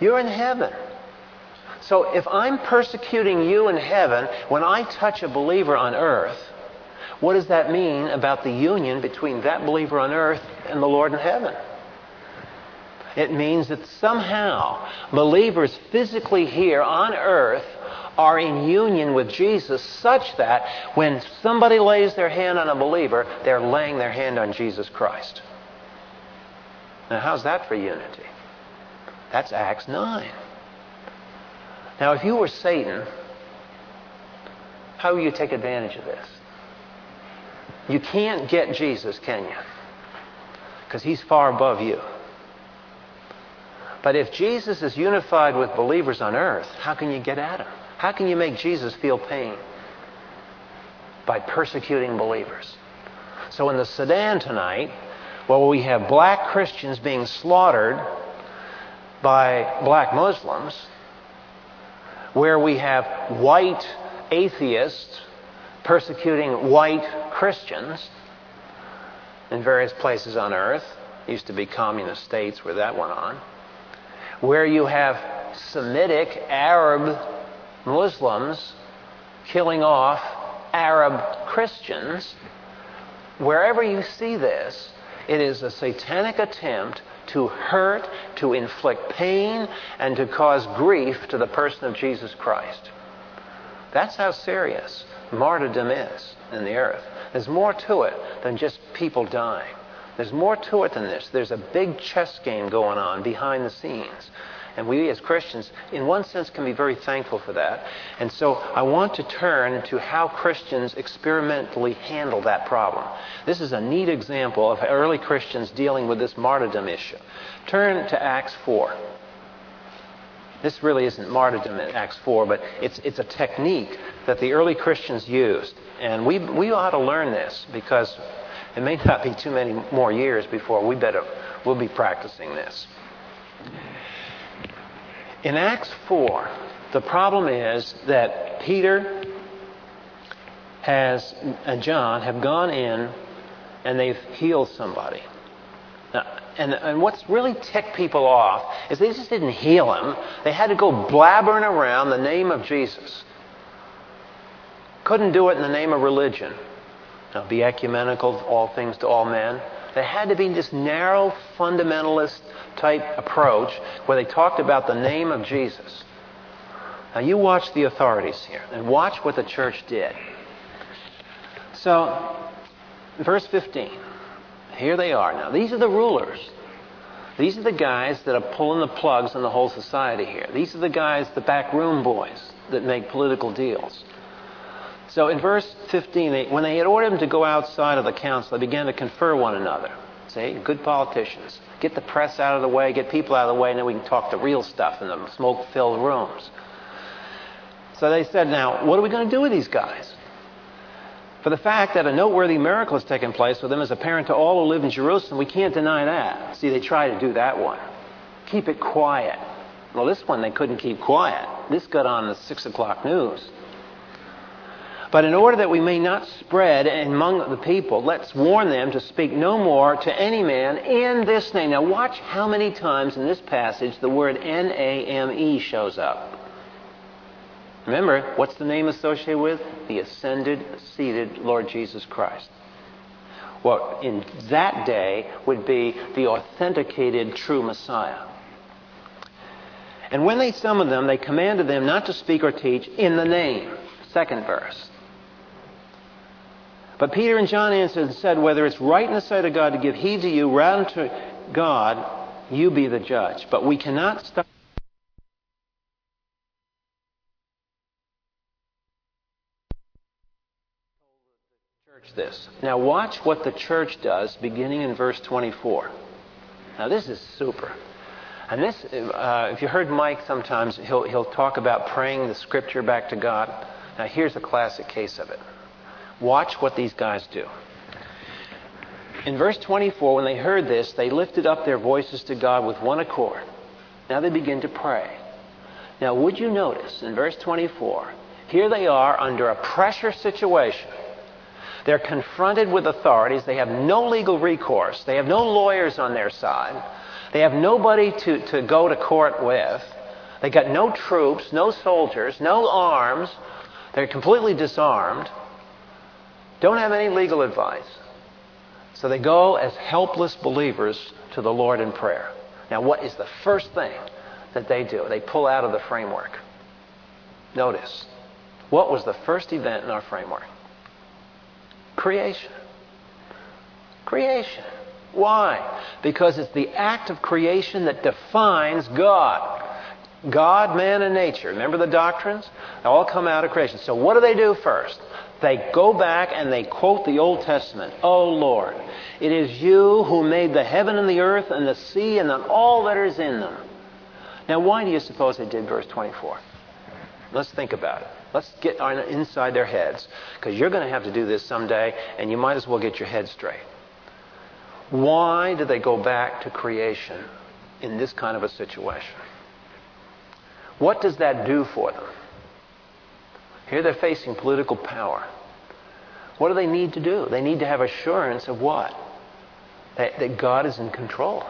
A: You're in heaven. So if I'm persecuting you in heaven when I touch a believer on earth, what does that mean about the union between that believer on earth and the Lord in heaven? It means that somehow believers physically here on earth are in union with Jesus such that when somebody lays their hand on a believer, they're laying their hand on Jesus Christ. Now, how's that for unity? That's Acts 9. Now, if you were Satan, how would you take advantage of this? You can't get Jesus, can you? Because he's far above you. But if Jesus is unified with believers on earth, how can you get at him? How can you make Jesus feel pain? By persecuting believers. So in the Sudan tonight, well, we have black Christians being slaughtered by black Muslims, where we have white atheists persecuting white Christians in various places on earth. used to be communist states where that went on. Where you have Semitic Arab Muslims killing off Arab Christians. Wherever you see this, it is a satanic attempt to hurt, to inflict pain, and to cause grief to the person of Jesus Christ. That's how serious martyrdom is in the earth. There's more to it than just people dying. There's more to it than this. There's a big chess game going on behind the scenes. And we as Christians, in one sense, can be very thankful for that. And so I want to turn to how Christians experimentally handle that problem. This is a neat example of early Christians dealing with this martyrdom issue. Turn to Acts 4. This really isn't martyrdom in Acts 4, but it's, it's a technique that the early Christians used. And we, we ought to learn this because it may not be too many more years before we better, we'll be practicing this. In Acts 4, the problem is that Peter has and John have gone in and they've healed somebody. Now, and, and what's really ticked people off is they just didn't heal him. They had to go blabbering around the name of Jesus. Couldn't do it in the name of religion. Now, be ecumenical, all things to all men. There had to be this narrow, fundamentalist type approach where they talked about the name of Jesus. Now, you watch the authorities here and watch what the church did. So, verse 15. Here they are. Now, these are the rulers. These are the guys that are pulling the plugs in the whole society here. These are the guys, the backroom boys that make political deals. So in verse 15, they, when they had ordered them to go outside of the council, they began to confer one another. See, good politicians. Get the press out of the way, get people out of the way, and then we can talk the real stuff in the smoke filled rooms. So they said, Now, what are we going to do with these guys? For the fact that a noteworthy miracle has taken place with them is apparent to all who live in Jerusalem. We can't deny that. See, they try to do that one. Keep it quiet. Well, this one they couldn't keep quiet. This got on the 6 o'clock news. But in order that we may not spread among the people, let's warn them to speak no more to any man in this name. Now, watch how many times in this passage the word N A M E shows up. Remember, what's the name associated with? The ascended, seated Lord Jesus Christ. What in that day would be the authenticated true Messiah. And when they summoned them, they commanded them not to speak or teach in the name. Second verse. But Peter and John answered and said, Whether it's right in the sight of God to give heed to you rather than to God, you be the judge. But we cannot stop. This. Now watch what the church does beginning in verse 24. Now this is super. And this, uh, if you heard Mike sometimes, he'll, he'll talk about praying the scripture back to God. Now here's a classic case of it. Watch what these guys do. In verse 24, when they heard this, they lifted up their voices to God with one accord. Now they begin to pray. Now, would you notice in verse 24, here they are under a pressure situation. They're confronted with authorities. They have no legal recourse. They have no lawyers on their side. They have nobody to, to go to court with. They got no troops, no soldiers, no arms. They're completely disarmed don't have any legal advice. So they go as helpless believers to the Lord in prayer. Now, what is the first thing that they do? They pull out of the framework. Notice, what was the first event in our framework? Creation. Creation. Why? Because it's the act of creation that defines God. God, man, and nature. Remember the doctrines? They all come out of creation. So what do they do first? They go back and they quote the Old Testament. Oh Lord, it is you who made the heaven and the earth and the sea and all that is in them. Now, why do you suppose they did verse 24? Let's think about it. Let's get inside their heads because you're going to have to do this someday and you might as well get your head straight. Why do they go back to creation in this kind of a situation? What does that do for them? Here they're facing political power. What do they need to do? They need to have assurance of what? That, that God is in control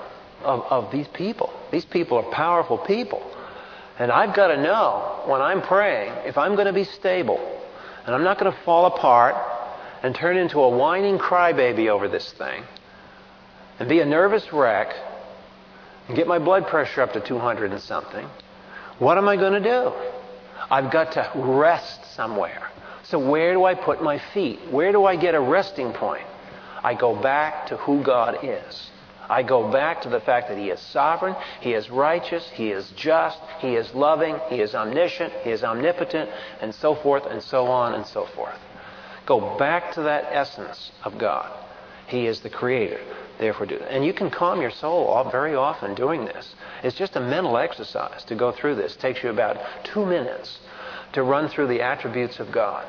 A: of, of these people. These people are powerful people. And I've got to know when I'm praying if I'm going to be stable and I'm not going to fall apart and turn into a whining crybaby over this thing and be a nervous wreck and get my blood pressure up to 200 and something. What am I going to do? I've got to rest somewhere. So, where do I put my feet? Where do I get a resting point? I go back to who God is. I go back to the fact that He is sovereign, He is righteous, He is just, He is loving, He is omniscient, He is omnipotent, and so forth and so on and so forth. Go back to that essence of God. He is the Creator. Therefore, do And you can calm your soul very often doing this. It's just a mental exercise to go through this. It takes you about two minutes to run through the attributes of God.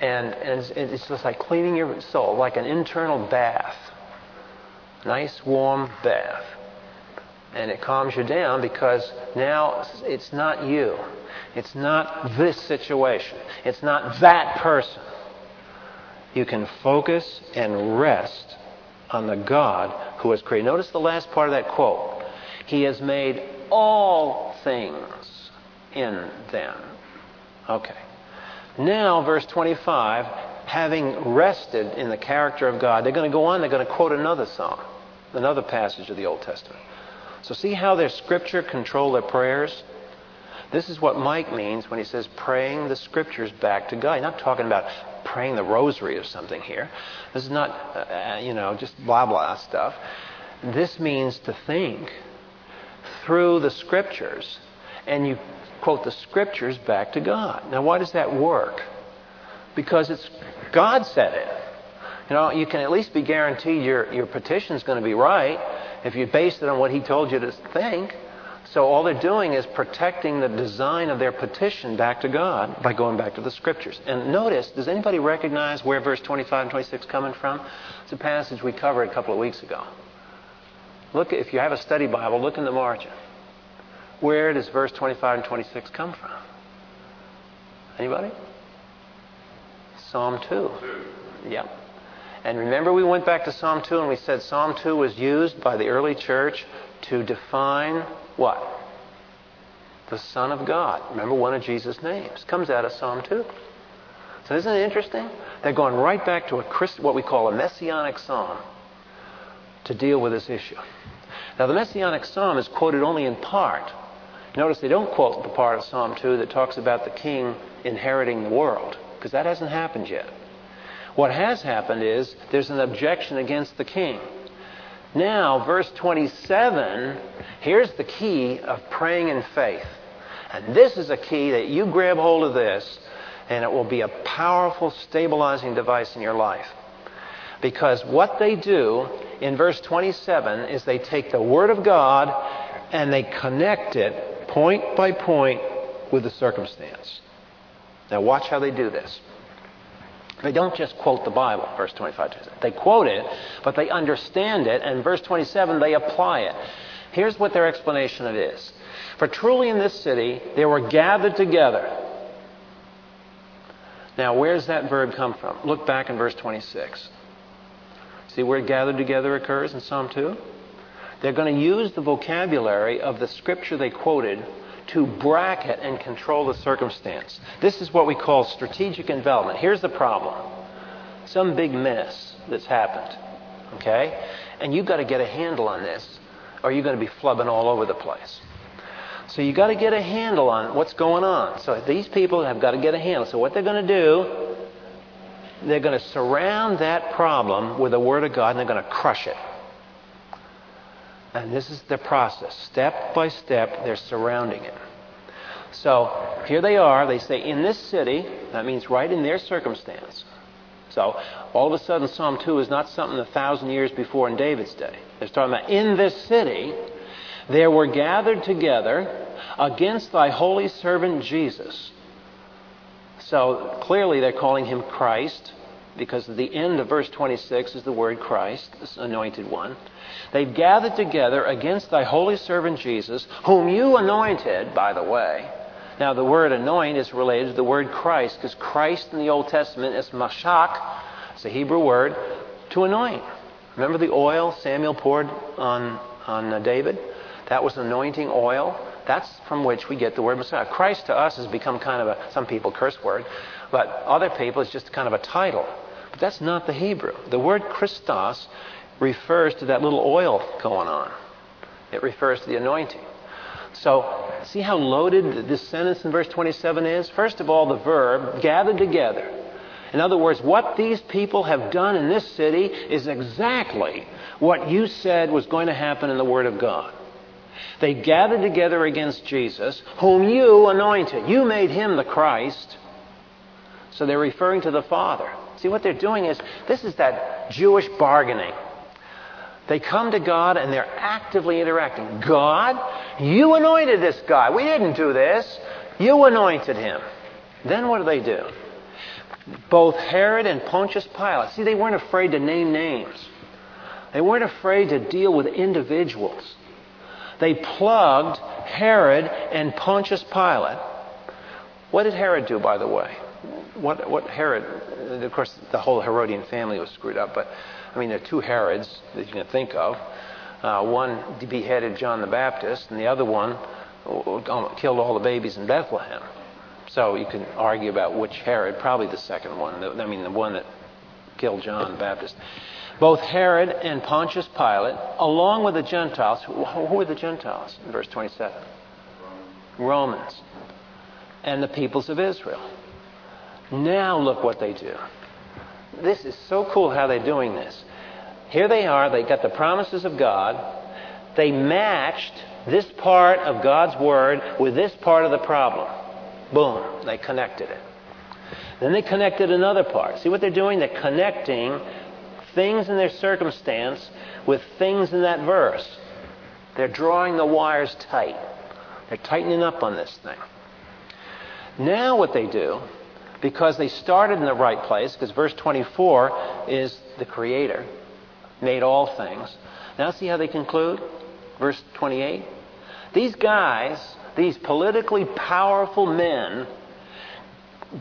A: And, and it's, it's just like cleaning your soul, like an internal bath. Nice, warm bath. And it calms you down because now it's not you. It's not this situation. It's not that person. You can focus and rest on the God who has created. Notice the last part of that quote. He has made all things in them. Okay. Now, verse 25, having rested in the character of God, they're going to go on, they're going to quote another psalm, another passage of the Old Testament. So, see how their scripture control their prayers? This is what Mike means when he says praying the scriptures back to God. He's not talking about praying the rosary or something here. This is not, uh, you know, just blah blah stuff. This means to think through the scriptures and you quote the scriptures back to God. Now, why does that work? Because it's God said it. You know, you can at least be guaranteed your, your petition is going to be right if you base it on what He told you to think. So all they're doing is protecting the design of their petition back to God by going back to the scriptures. And notice, does anybody recognize where verse 25 and 26 coming from? It's a passage we covered a couple of weeks ago. Look, if you have a study Bible, look in the margin. Where does verse 25 and 26 come from? Anybody? Psalm 2. Yep. And remember, we went back to Psalm 2 and we said Psalm 2 was used by the early church to define what? The Son of God. Remember, one of Jesus' names comes out of Psalm 2. So isn't it interesting? They're going right back to a Christ, what we call a messianic psalm to deal with this issue. Now, the messianic psalm is quoted only in part. Notice they don't quote the part of Psalm 2 that talks about the king inheriting the world, because that hasn't happened yet. What has happened is there's an objection against the king. Now, verse 27, here's the key of praying in faith. And this is a key that you grab hold of this, and it will be a powerful stabilizing device in your life. Because what they do in verse 27 is they take the Word of God and they connect it point by point with the circumstance. Now, watch how they do this. They don't just quote the Bible, verse 25. They quote it, but they understand it, and verse 27, they apply it. Here's what their explanation of it is. For truly in this city they were gathered together. Now, where's that verb come from? Look back in verse 26. See where gathered together occurs in Psalm 2? They're going to use the vocabulary of the scripture they quoted to bracket and control the circumstance. This is what we call strategic envelopment. Here's the problem some big mess that's happened. Okay? And you've got to get a handle on this, or you're going to be flubbing all over the place. So you've got to get a handle on what's going on. So these people have got to get a handle. So what they're going to do, they're going to surround that problem with the Word of God and they're going to crush it. And this is the process. Step by step, they're surrounding it. So here they are. They say, in this city, that means right in their circumstance. So all of a sudden, Psalm 2 is not something a thousand years before in David's day. They're talking about in this city, there were gathered together against thy holy servant Jesus. So clearly, they're calling him Christ because the end of verse 26 is the word Christ, this anointed one. They've gathered together against thy holy servant Jesus, whom you anointed, by the way. Now, the word anoint is related to the word Christ, because Christ in the Old Testament is mashak, it's a Hebrew word, to anoint. Remember the oil Samuel poured on, on uh, David? That was anointing oil. That's from which we get the word Messiah. Christ to us has become kind of a, some people curse word, but other people it's just kind of a title. But that's not the Hebrew. The word Christos refers to that little oil going on. It refers to the anointing. So, see how loaded this sentence in verse 27 is? First of all, the verb, gathered together. In other words, what these people have done in this city is exactly what you said was going to happen in the Word of God. They gathered together against Jesus, whom you anointed. You made him the Christ. So they're referring to the Father. See, what they're doing is this is that Jewish bargaining. They come to God and they're actively interacting. God, you anointed this guy. We didn't do this. You anointed him. Then what do they do? Both Herod and Pontius Pilate. See, they weren't afraid to name names. They weren't afraid to deal with individuals. They plugged Herod and Pontius Pilate. What did Herod do, by the way? What, what Herod, of course, the whole Herodian family was screwed up, but I mean, there are two Herods that you can think of. Uh, one beheaded John the Baptist, and the other one uh, killed all the babies in Bethlehem. So you can argue about which Herod, probably the second one. I mean, the one that killed John the Baptist. Both Herod and Pontius Pilate, along with the Gentiles. Who are the Gentiles in verse 27? Romans. And the peoples of Israel. Now look what they do. This is so cool how they're doing this. Here they are, they got the promises of God. They matched this part of God's Word with this part of the problem. Boom, they connected it. Then they connected another part. See what they're doing? They're connecting things in their circumstance with things in that verse. They're drawing the wires tight. They're tightening up on this thing. Now, what they do, because they started in the right place, because verse 24 is the Creator, made all things. Now, see how they conclude? Verse 28. These guys, these politically powerful men,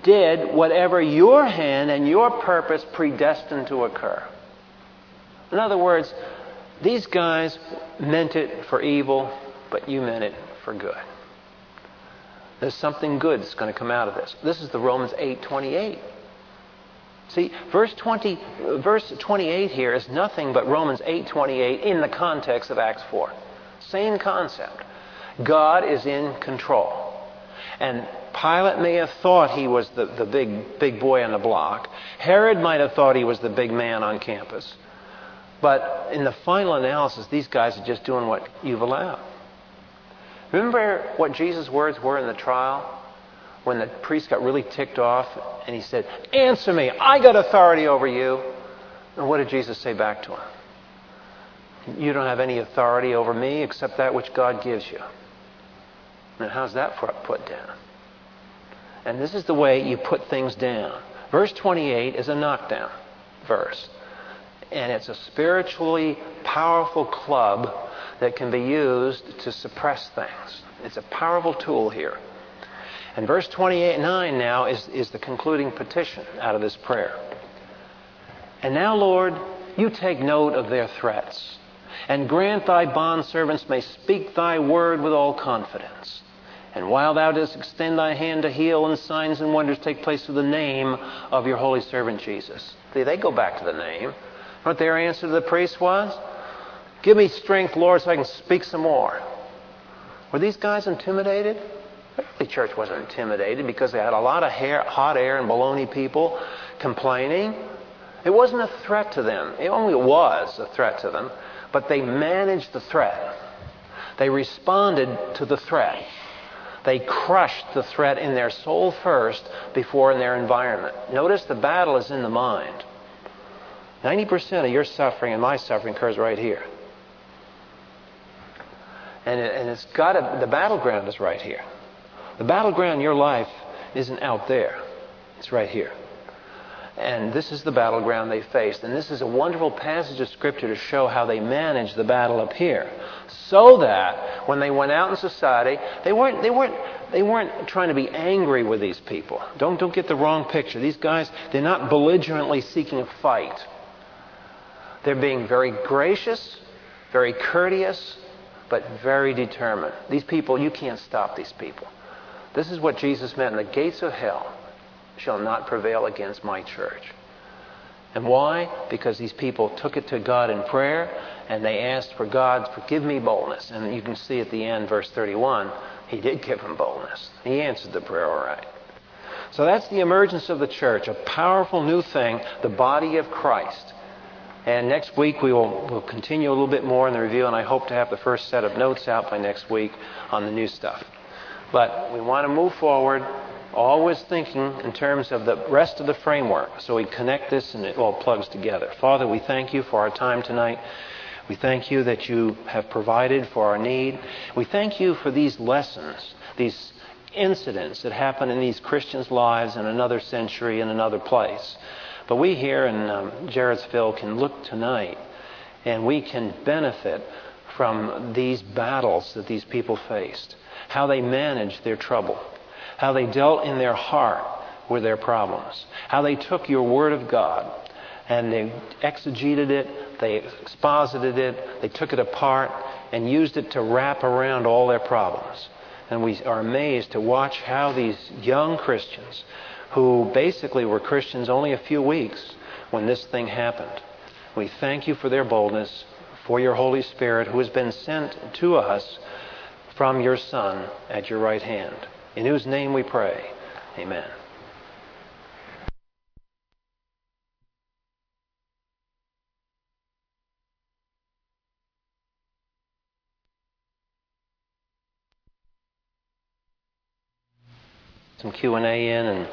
A: did whatever your hand and your purpose predestined to occur. In other words, these guys meant it for evil, but you meant it for good. There's something good that's going to come out of this. This is the Romans 8:28. See, verse 20 verse 28 here is nothing but Romans 8:28 in the context of Acts 4. Same concept. God is in control. And Pilate may have thought he was the, the big, big boy on the block. Herod might have thought he was the big man on campus. But in the final analysis, these guys are just doing what you've allowed. Remember what Jesus' words were in the trial? When the priest got really ticked off and he said, Answer me, I got authority over you. And what did Jesus say back to him? You don't have any authority over me except that which God gives you. And how's that put down? And this is the way you put things down. Verse 28 is a knockdown verse. And it's a spiritually powerful club that can be used to suppress things. It's a powerful tool here. And verse 28 9 now is, is the concluding petition out of this prayer. And now, Lord, you take note of their threats, and grant thy bondservants may speak thy word with all confidence. And while thou dost extend thy hand to heal, and signs and wonders take place through the name of your holy servant Jesus. See, they go back to the name. What their answer to the priest was? Give me strength, Lord, so I can speak some more. Were these guys intimidated? The church wasn't intimidated because they had a lot of hair, hot air and baloney people complaining. It wasn't a threat to them. It only was a threat to them, but they managed the threat. They responded to the threat. They crushed the threat in their soul first before in their environment. Notice the battle is in the mind. 90% of your suffering and my suffering occurs right here. And, it, and it's got to, the battleground is right here. The battleground in your life isn't out there, it's right here. And this is the battleground they faced. And this is a wonderful passage of Scripture to show how they managed the battle up here. So that when they went out in society, they weren't, they weren't, they weren't trying to be angry with these people. Don't, don't get the wrong picture. These guys, they're not belligerently seeking a fight. They're being very gracious, very courteous, but very determined. These people, you can't stop these people. This is what Jesus meant. The gates of hell shall not prevail against my church. And why? Because these people took it to God in prayer and they asked for God, forgive me boldness. And you can see at the end, verse 31, he did give them boldness. He answered the prayer all right. So that's the emergence of the church, a powerful new thing, the body of Christ. And next week we will we'll continue a little bit more in the review, and I hope to have the first set of notes out by next week on the new stuff. But we want to move forward always thinking in terms of the rest of the framework. So we connect this and it all plugs together. Father, we thank you for our time tonight. We thank you that you have provided for our need. We thank you for these lessons, these incidents that happen in these Christians' lives in another century, in another place. But we here in um, Jarrettsville can look tonight and we can benefit from these battles that these people faced, how they managed their trouble how they dealt in their heart with their problems, how they took your Word of God and they exegeted it, they exposited it, they took it apart and used it to wrap around all their problems. And we are amazed to watch how these young Christians, who basically were Christians only a few weeks when this thing happened, we thank you for their boldness, for your Holy Spirit who has been sent to us from your Son at your right hand, in whose name we pray. Amen. some Q&A in and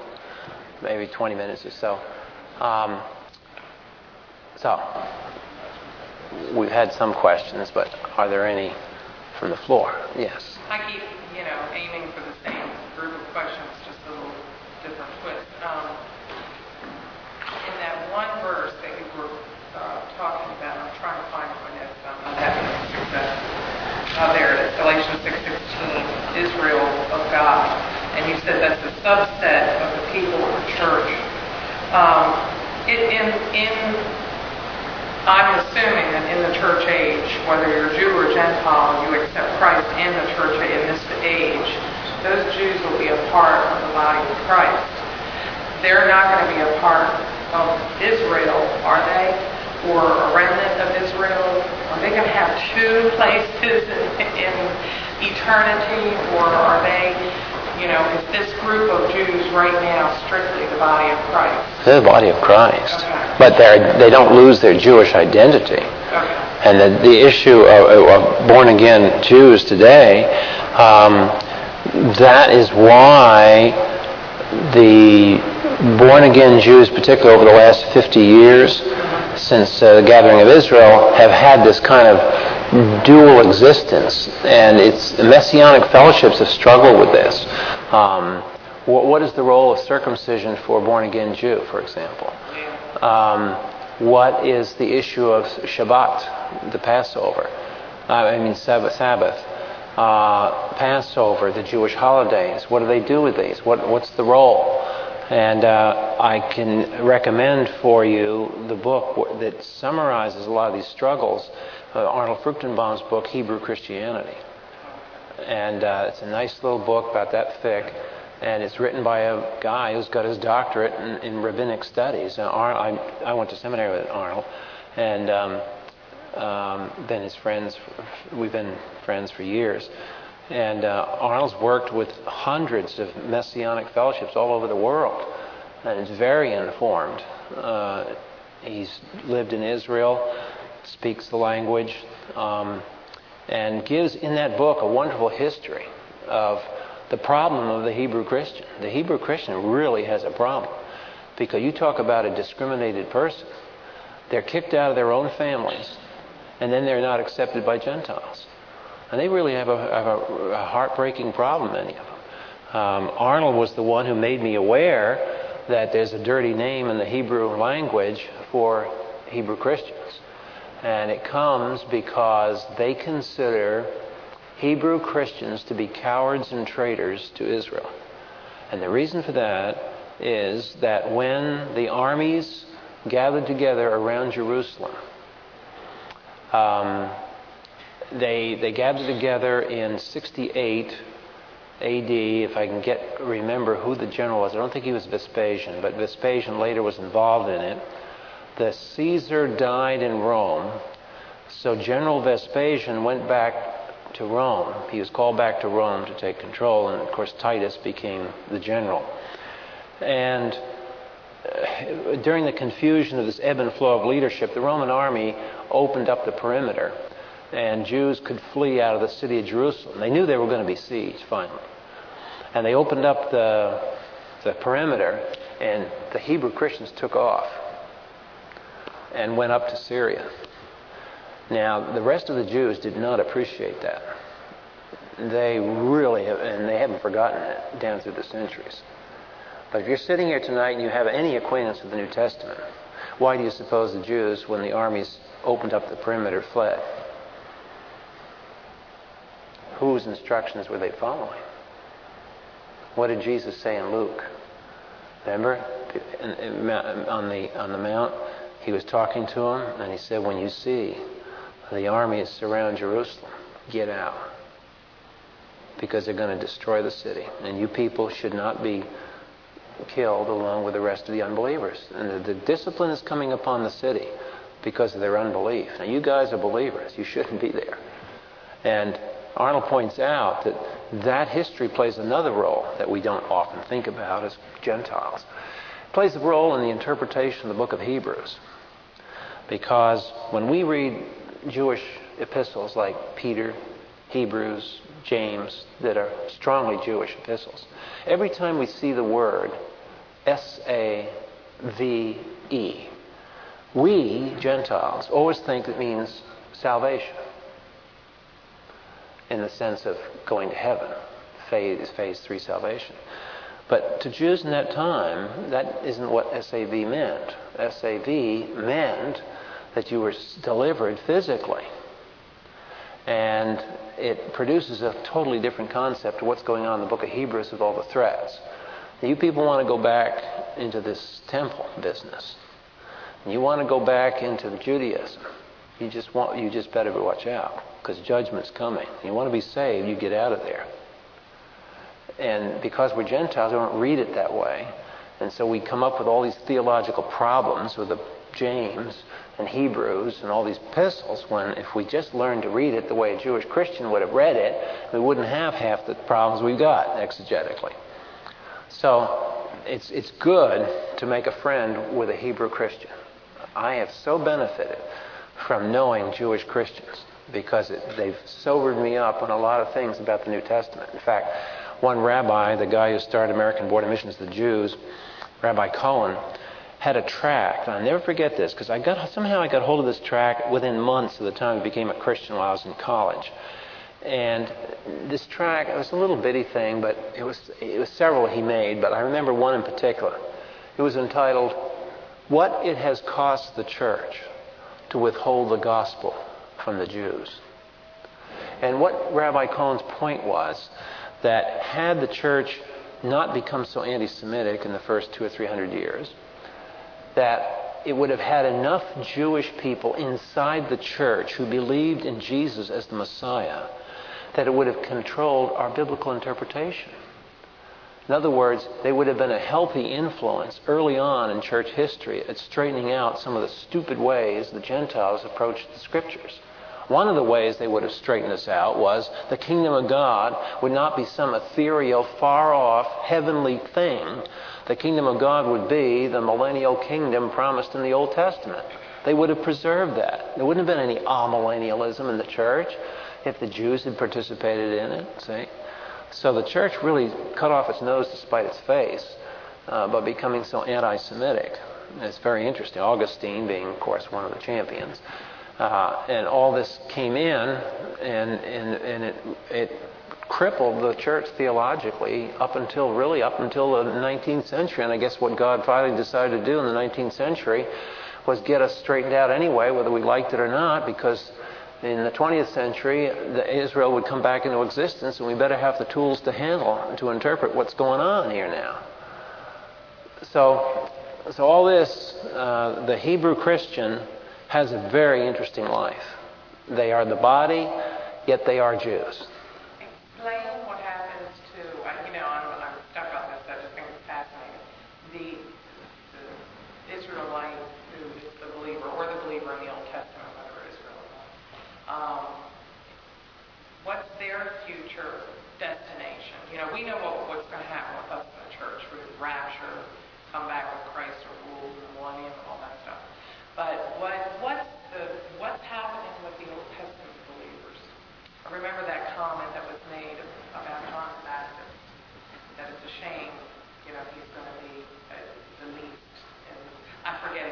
A: maybe 20 minutes or so. Um, so, we've had some questions, but are there any from the floor? Yes.
B: I keep, you know, aiming for the same group of questions, just a little different twist. Um, in that one verse that you were uh, talking about, I'm trying to find my notes. I'm not having success. Uh, there it is, Galatians 6:16, Israel of God, and you said that's a subset of the people of the church. Um, it, in in I'm assuming that in the church age, whether you're Jew or Gentile, you accept Christ in the church in this age, those Jews will be a part of the body of Christ. They're not going to be a part of Israel, are they? Or a remnant of Israel? Are they going to have two places in, in eternity? Or are they you know, is this group of Jews right now strictly the body of Christ?
A: They're the body of Christ.
B: Okay.
A: But they're, they don't lose their Jewish identity.
B: Okay.
A: And the, the issue of, of born again Jews today, um, that is why the born again Jews, particularly over the last 50 years, since uh, the gathering of Israel, have had this kind of dual existence. And it's messianic fellowships have struggled with this. Um, what, what is the role of circumcision for a born again Jew, for example? Um, what is the issue of Shabbat, the Passover? Uh, I mean, Sabbath. Sabbath. Uh, Passover, the Jewish holidays. What do they do with these? What, what's the role? And uh, I can recommend for you the book that summarizes a lot of these struggles, uh, Arnold Fruchtenbaum's book, Hebrew Christianity. And uh, it's a nice little book about that thick. And it's written by a guy who's got his doctorate in, in rabbinic studies. Ar- I, I, went to seminary with Arnold, and um, um, been his friends. For, we've been friends for years. And uh, Arnold's worked with hundreds of messianic fellowships all over the world, and is very informed. Uh, he's lived in Israel, speaks the language, um, and gives in that book a wonderful history of the problem of the Hebrew Christian. The Hebrew Christian really has a problem because you talk about a discriminated person. They're kicked out of their own families, and then they're not accepted by Gentiles. And they really have a, have a, a heartbreaking problem, many of them. Um, Arnold was the one who made me aware that there's a dirty name in the Hebrew language for Hebrew Christians. And it comes because they consider Hebrew Christians to be cowards and traitors to Israel. And the reason for that is that when the armies gathered together around Jerusalem, um, they, they gathered together in 68 AD, if I can get remember who the general was. I don't think he was Vespasian, but Vespasian later was involved in it. The Caesar died in Rome, so General Vespasian went back to Rome. He was called back to Rome to take control, and of course Titus became the general. And uh, during the confusion of this ebb and flow of leadership, the Roman army opened up the perimeter and Jews could flee out of the city of Jerusalem. They knew they were going to be sieged finally. And they opened up the, the perimeter, and the Hebrew Christians took off and went up to Syria. Now, the rest of the Jews did not appreciate that. They really have, and they haven't forgotten it down through the centuries. But if you're sitting here tonight and you have any acquaintance with the New Testament, why do you suppose the Jews, when the armies opened up the perimeter, fled? Whose instructions were they following? What did Jesus say in Luke? Remember, on the on the mount, he was talking to them, and he said, "When you see the armies surround Jerusalem, get out." because they're going to destroy the city. And you people should not be killed along with the rest of the unbelievers. And the, the discipline is coming upon the city because of their unbelief. Now, you guys are believers. You shouldn't be there. And Arnold points out that that history plays another role that we don't often think about as Gentiles. It plays a role in the interpretation of the book of Hebrews. Because when we read Jewish epistles like Peter, Hebrews, James, that are strongly Jewish epistles, every time we see the word S A V E, we, Gentiles, always think it means salvation in the sense of going to heaven, phase, phase three salvation. But to Jews in that time, that isn't what SAV meant. SAV meant that you were delivered physically. And it produces a totally different concept of what's going on in the book of Hebrews with all the threats. You people want to go back into this temple business. You want to go back into Judaism. You just want you just better watch out because judgment's coming. You want to be saved, you get out of there. And because we're Gentiles, we don't read it that way. And so we come up with all these theological problems with the James and Hebrews and all these epistles when if we just learned to read it the way a Jewish Christian would have read it, we wouldn't have half the problems we've got exegetically. So it's, it's good to make a friend with a Hebrew Christian. I have so benefited from knowing Jewish Christians because it, they've sobered me up on a lot of things about the New Testament. In fact, one rabbi, the guy who started American Board of Missions the Jews, Rabbi Cohen, had a tract. I'll never forget this because I got somehow I got hold of this tract within months of the time I became a Christian while I was in college. And this tract, it was a little bitty thing, but it was it was several he made, but I remember one in particular. It was entitled "What It Has Cost the Church to Withhold the Gospel from the Jews." And what Rabbi Cohen's point was that had the church not become so anti-Semitic in the first two or three hundred years, that it would have had enough Jewish people inside the church who believed in Jesus as the Messiah that it would have controlled our biblical interpretation. In other words, they would have been a healthy influence early on in church history at straightening out some of the stupid ways the Gentiles approached the Scriptures. One of the ways they would have straightened us out was the kingdom of God would not be some ethereal, far off, heavenly thing. The kingdom of God would be the millennial kingdom promised in the Old Testament. They would have preserved that. There wouldn't have been any amillennialism in the church if the Jews had participated in it, see? So the church really cut off its nose to spite its face uh, by becoming so anti Semitic. It's very interesting. Augustine being, of course, one of the champions. Uh, and all this came in, and, and, and it, it crippled the church theologically up until really up until the 19th century. And I guess what God finally decided to do in the 19th century was get us straightened out anyway, whether we liked it or not, because in the 20th century, Israel would come back into existence, and we better have the tools to handle to interpret what's going on here now. So, so all this, uh, the Hebrew Christian has a very interesting life. They are the body, yet they are Jews.
B: Explain what happens to, you know, I'm, I'm stuck on this, I just think it's fascinating. The, the Israelite who is the believer, or the believer in the Old Testament, whether Israel or not, um, what's their future destination? You know, we know what, what's going to happen with us in the church, with rapture, come back with Christ or rule, the millennium, and all that stuff. But what, what's, the, what's happening with the Old Testament believers? I remember that comment that was made about John the Baptist, that it's a shame, you know, he's going to be uh, the least, and I forget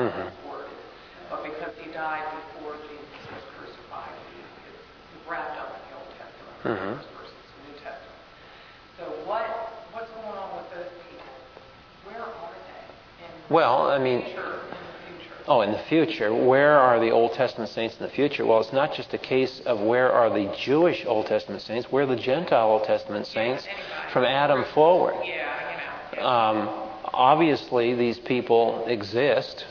A: Mhm.
B: it's worded, but because he died before Jesus was crucified, he, it's wrapped up in the Old Testament
A: Mhm.
B: versus the New Testament. So what, what's going on with those people? Where are they in
A: Well, I mean,
B: future, in the future?
A: Oh, in the future, where are the Old Testament saints in the future? Well, it's not just a case of where are the Jewish Old Testament saints, where are the Gentile Old Testament saints from Adam forward.
B: Yeah, you know.
A: Um, obviously, these people exist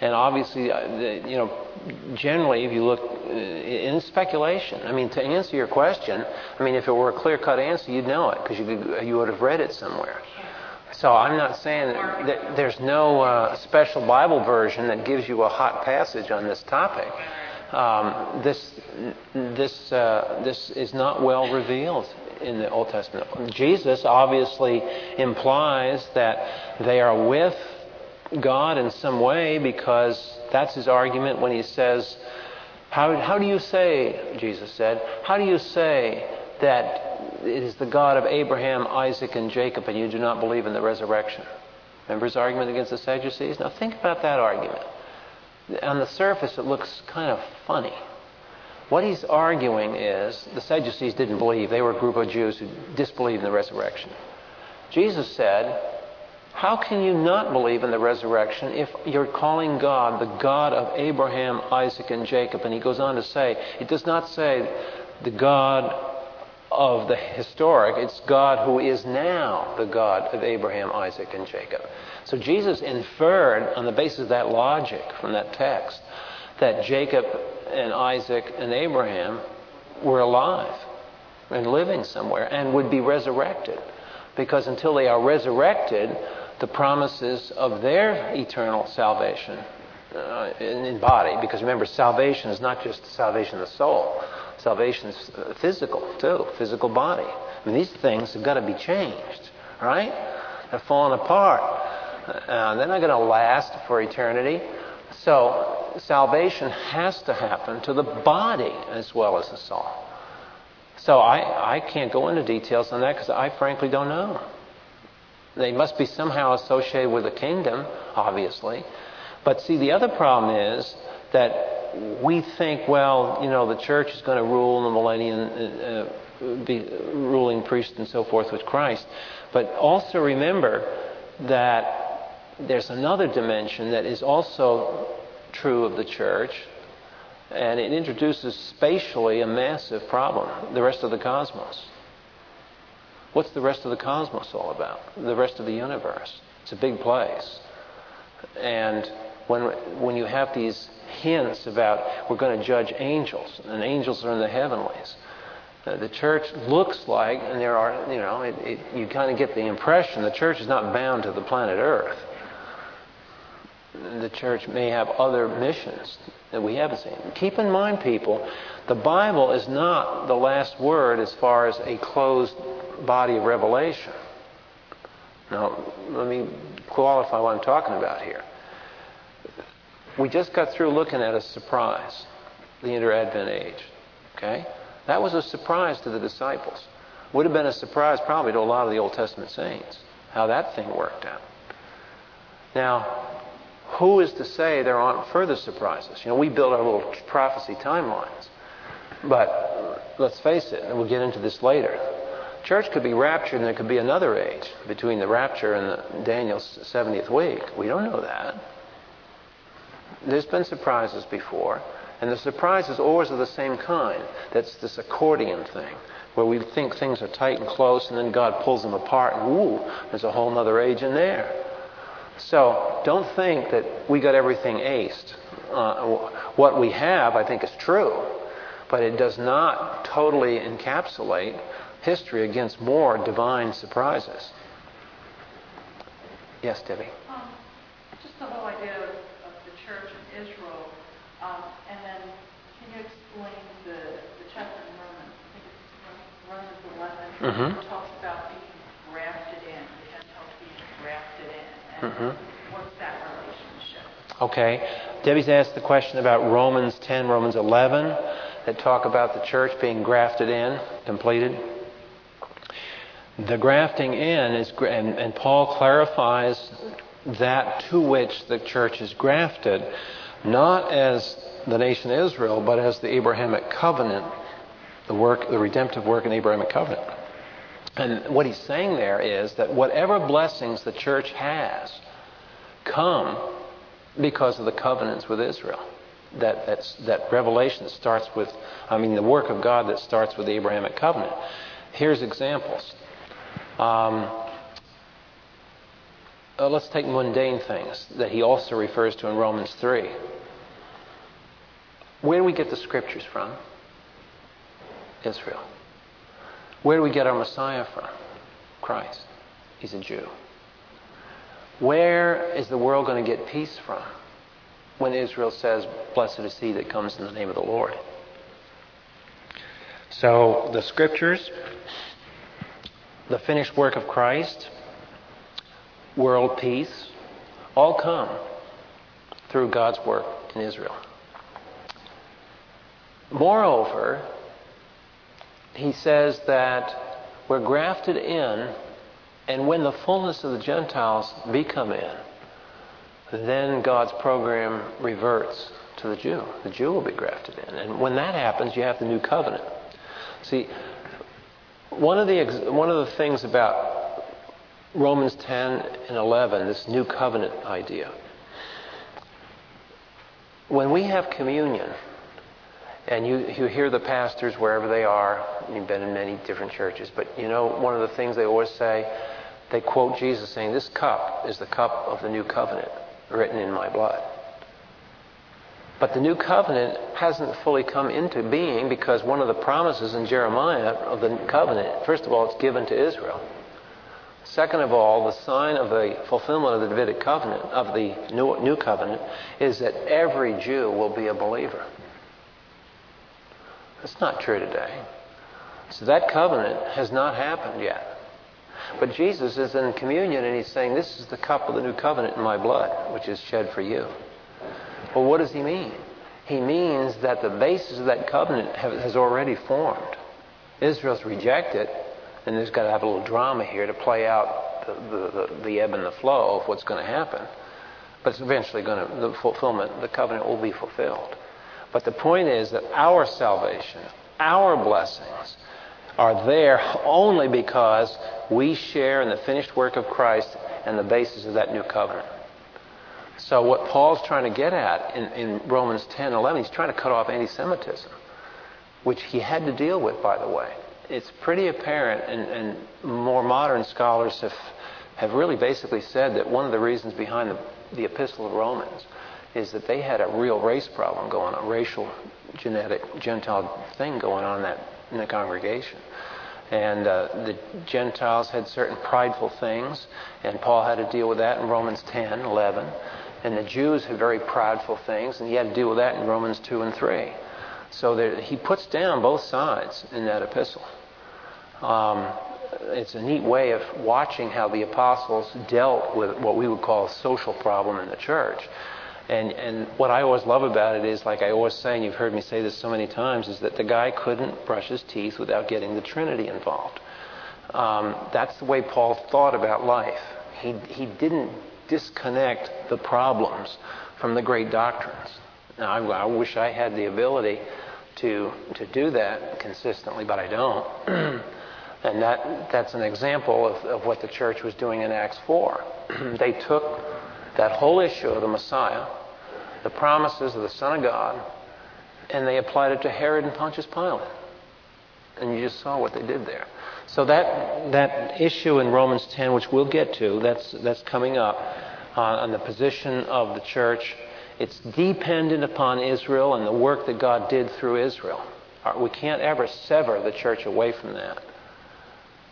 A: And obviously, uh, you know, generally, if you look uh, in speculation, I mean, to answer your question, I mean, if it were a clear-cut answer, you'd know it because you, you would have read it somewhere. So I'm not saying that there's no uh, special Bible version that gives you a hot passage on this topic. Um, this this uh, this is not well revealed in the Old Testament. Jesus obviously implies that they are with God in some way because that's his argument when he says, how, how do you say, Jesus said, how do you say that it is the God of Abraham, Isaac, and Jacob, and you do not believe in the resurrection? Remember his argument against the Sadducees? Now think about that argument. On the surface, it looks kind of funny. What he's arguing is the Sadducees didn't believe. They were a group of Jews who disbelieved in the resurrection. Jesus said, How can you not believe in the resurrection if you're calling God the God of Abraham, Isaac, and Jacob? And he goes on to say, It does not say the God of the historic, it's God who is now the God of Abraham, Isaac, and Jacob. So Jesus inferred on the basis of that logic from that text that Jacob and Isaac and Abraham were alive and living somewhere and would be resurrected. Because until they are resurrected, the promises of their eternal salvation uh, in, in, body, because remember, salvation is not just salvation of the soul, salvation is physical too, physical body. I mean, these things have got to be changed, right? They're falling apart. Uh, they're not going to last for eternity. So salvation has to happen to the body as well as the soul. So I, I can't go into details on that because I frankly don't know. They must be somehow associated with the kingdom, obviously. But see, the other problem is that we think, well, you know, the church is going to rule in the millennium, uh, uh, be ruling priest and so forth with Christ. But also remember that there's another dimension that is also true of the church, and it introduces spatially a massive problem the rest of the cosmos. What's the rest of the cosmos all about? The rest of the universe. It's a big place. And when, when you have these hints about we're going to judge angels, and angels are in the heavenlies, uh, the church looks like, and there are, you know, it, it, you kind of get the impression the church is not bound to the planet Earth the church may have other missions that we haven't seen. Keep in mind, people, the Bible is not the last word as far as a closed body of revelation. Now, let me qualify what I'm talking about here. We just got through looking at a surprise, the inter-advent age. Okay? That was a surprise to the disciples. Would have been a surprise probably to a lot of the Old Testament saints, how that thing worked out. Now, who is to say there aren't further surprises? You know, we build our little prophecy timelines. But let's face it, and we'll get into this later. Church could be raptured and there could be another age between the rapture and the Daniel's 70th week. We don't know that. There's been surprises before, and the surprises always are the same kind. That's this accordion thing, where we think things are tight and close, and then God pulls them apart, and ooh, there's a whole other age in there. So don't think that we got everything aced. Uh, what we have, I think, is true, but it does not totally encapsulate history against more divine surprises. Yes, Debbie.
C: Um, just the whole idea of, of the church in Israel, um, and then can you explain the, the chapter in Romans? I think it's Romans 11. Mm-hmm. Talks about being grafted in, the Gentiles being grafted in.
A: Mm-hmm. What's that relationship? Okay. Debbie's asked the question about Romans 10, Romans 11, that talk about the church being grafted in, completed. The grafting in is, and, and Paul clarifies that to which the church is grafted, not as the nation Israel, but as the Abrahamic covenant, the work, the redemptive work in the Abrahamic covenant. And what he's saying there is that whatever blessings the church has come because of the covenants with Israel. That, that's, that revelation that starts with, I mean, the work of God that starts with the Abrahamic covenant. Here's examples. Um, uh, let's take mundane things that he also refers to in Romans 3. Where do we get the scriptures from? Israel. Where do we get our Messiah from? Christ. He's a Jew. Where is the world going to get peace from when Israel says, Blessed is he that comes in the name of the Lord? So the scriptures, the finished work of Christ, world peace, all come through God's work in Israel. Moreover, he says that we're grafted in, and when the fullness of the Gentiles become in, then God's program reverts to the Jew. The Jew will be grafted in. And when that happens, you have the new covenant. See, one of the, one of the things about Romans 10 and 11, this new covenant idea, when we have communion, and you, you hear the pastors wherever they are, you've been in many different churches, but you know, one of the things they always say, they quote Jesus saying, This cup is the cup of the new covenant written in my blood. But the new covenant hasn't fully come into being because one of the promises in Jeremiah of the covenant, first of all, it's given to Israel. Second of all, the sign of the fulfillment of the Davidic covenant, of the new, new covenant, is that every Jew will be a believer. That's not true today. So that covenant has not happened yet. But Jesus is in communion and he's saying, This is the cup of the new covenant in my blood, which is shed for you. Well, what does he mean? He means that the basis of that covenant has already formed. Israel's rejected, and there's got to have a little drama here to play out the, the, the ebb and the flow of what's going to happen. But it's eventually going to, the fulfillment, the covenant will be fulfilled. But the point is that our salvation, our blessings, are there only because we share in the finished work of Christ and the basis of that new covenant. So what Paul's trying to get at in, in Romans 10 11, he's trying to cut off anti-Semitism, which he had to deal with, by the way. It's pretty apparent, and, and more modern scholars have, have really basically said that one of the reasons behind the, the Epistle of Romans is that they had a real race problem going on, racial, genetic, Gentile thing going on in, that, in the congregation. And uh, the Gentiles had certain prideful things, and Paul had to deal with that in Romans 10, 11. And the Jews had very prideful things, and he had to deal with that in Romans 2 and 3. So there, he puts down both sides in that epistle. Um, it's a neat way of watching how the apostles dealt with what we would call a social problem in the church. And, and what I always love about it is, like I always say, and you've heard me say this so many times, is that the guy couldn't brush his teeth without getting the Trinity involved. Um, that's the way Paul thought about life. He, he didn't disconnect the problems from the great doctrines. Now, I, I wish I had the ability to, to do that consistently, but I don't. and that, that's an example of, of what the church was doing in Acts 4. they took that whole issue of the Messiah, the promises of the Son of God, and they applied it to Herod and Pontius Pilate. And you just saw what they did there. So that that issue in Romans 10, which we'll get to, that's that's coming up uh, on the position of the church. It's dependent upon Israel and the work that God did through Israel. Uh, we can't ever sever the church away from that.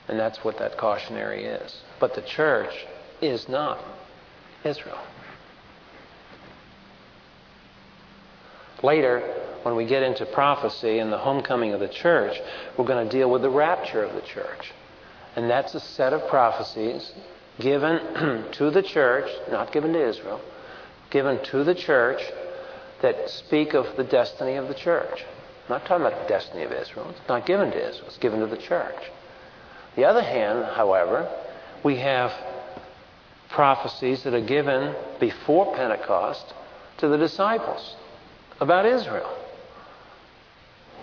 A: And that's what that cautionary is. But the church is not Israel. Later, when we get into prophecy and the homecoming of the church, we're going to deal with the rapture of the church. And that's a set of prophecies given to the church, not given to Israel, given to the church that speak of the destiny of the church. I'm not talking about the destiny of Israel. It's not given to Israel, it's given to the church. The other hand, however, we have prophecies that are given before Pentecost to the disciples about Israel.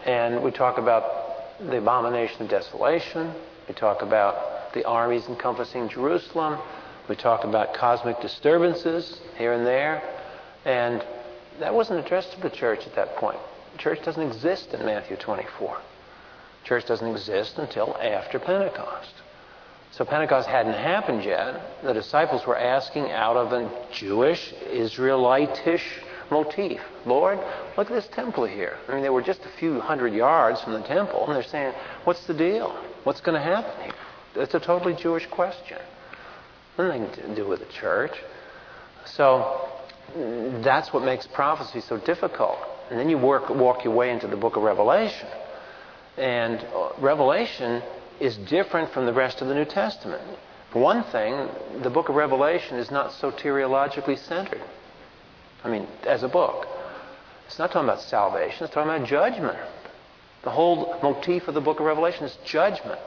A: And we talk about the abomination of desolation. We talk about the armies encompassing Jerusalem. We talk about cosmic disturbances here and there. And that wasn't addressed to the church at that point. The church doesn't exist in Matthew 24. The church doesn't exist until after Pentecost. So Pentecost hadn't happened yet. The disciples were asking out of a Jewish, Israelitish motif. Lord, look at this temple here. I mean, they were just a few hundred yards from the temple, and they're saying, What's the deal? What's going to happen here? It's a totally Jewish question. Nothing to do with the church. So that's what makes prophecy so difficult. And then you work, walk your way into the book of Revelation. And uh, Revelation is different from the rest of the New Testament. For one thing, the book of Revelation is not soteriologically centered. I mean, as a book. It's not talking about salvation, it's talking about judgment. The whole motif of the book of Revelation is judgment.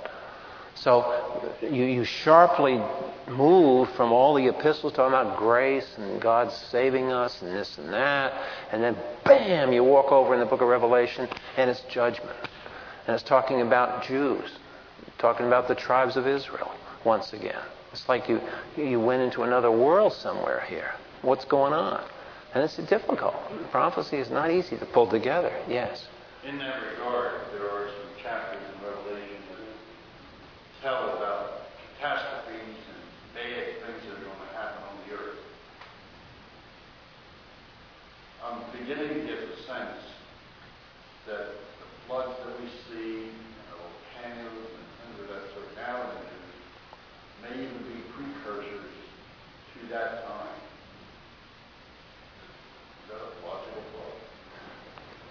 A: So you, you sharply move from all the epistles talking about grace and God saving us and this and that, and then bam, you walk over in the book of Revelation and it's judgment. And it's talking about Jews, talking about the tribes of Israel once again. It's like you, you went into another world somewhere here. What's going on? And it's difficult. Prophecy is not easy to pull together. Yes.
D: In that regard, there are some chapters in Revelation that tell about catastrophes and bad things that are going to happen on the earth. I'm beginning to get the sense that the floods that we see, and the volcanoes and things of that sort now in the news, may even be precursors to that time. Is that a logical thought?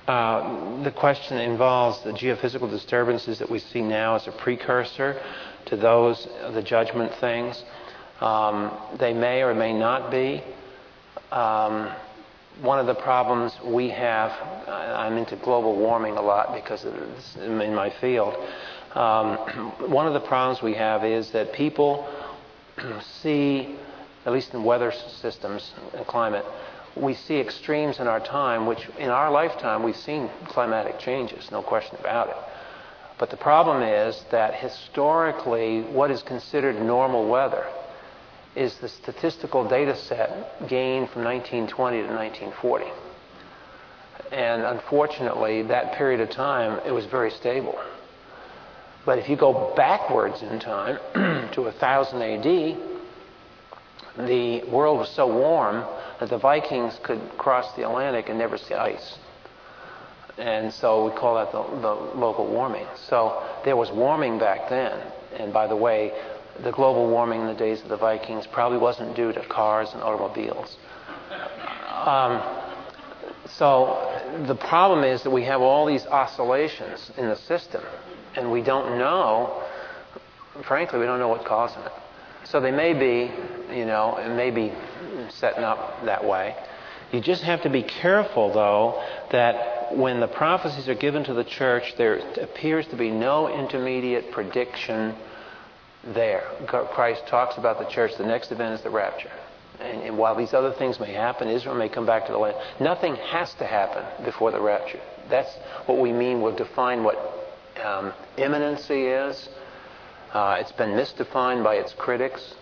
A: Uh, the question involves the geophysical disturbances that we see now as a precursor to those, the judgment things. Um, they may or may not be. Um, one of the problems we have, I'm into global warming a lot because it's in my field. Um, one of the problems we have is that people see, at least in weather systems and climate, we see extremes in our time, which in our lifetime we've seen climatic changes, no question about it. But the problem is that historically, what is considered normal weather is the statistical data set gained from 1920 to 1940. And unfortunately, that period of time, it was very stable. But if you go backwards in time to 1000 AD, the world was so warm that the Vikings could cross the Atlantic and never see ice. And so we call that the, the local warming. So there was warming back then. And by the way, the global warming in the days of the Vikings probably wasn't due to cars and automobiles. Um, so the problem is that we have all these oscillations in the system, and we don't know, frankly, we don't know what's causing it. So they may be, you know, it may be setting up that way. You just have to be careful, though, that when the prophecies are given to the church, there appears to be no intermediate prediction there. Christ talks about the church. The next event is the rapture. And, while these other things may happen, Israel may come back to the land. Nothing has to happen before the rapture. That's what we mean. We'll define what um, imminency is. Uh, it's been misdefined by its critics.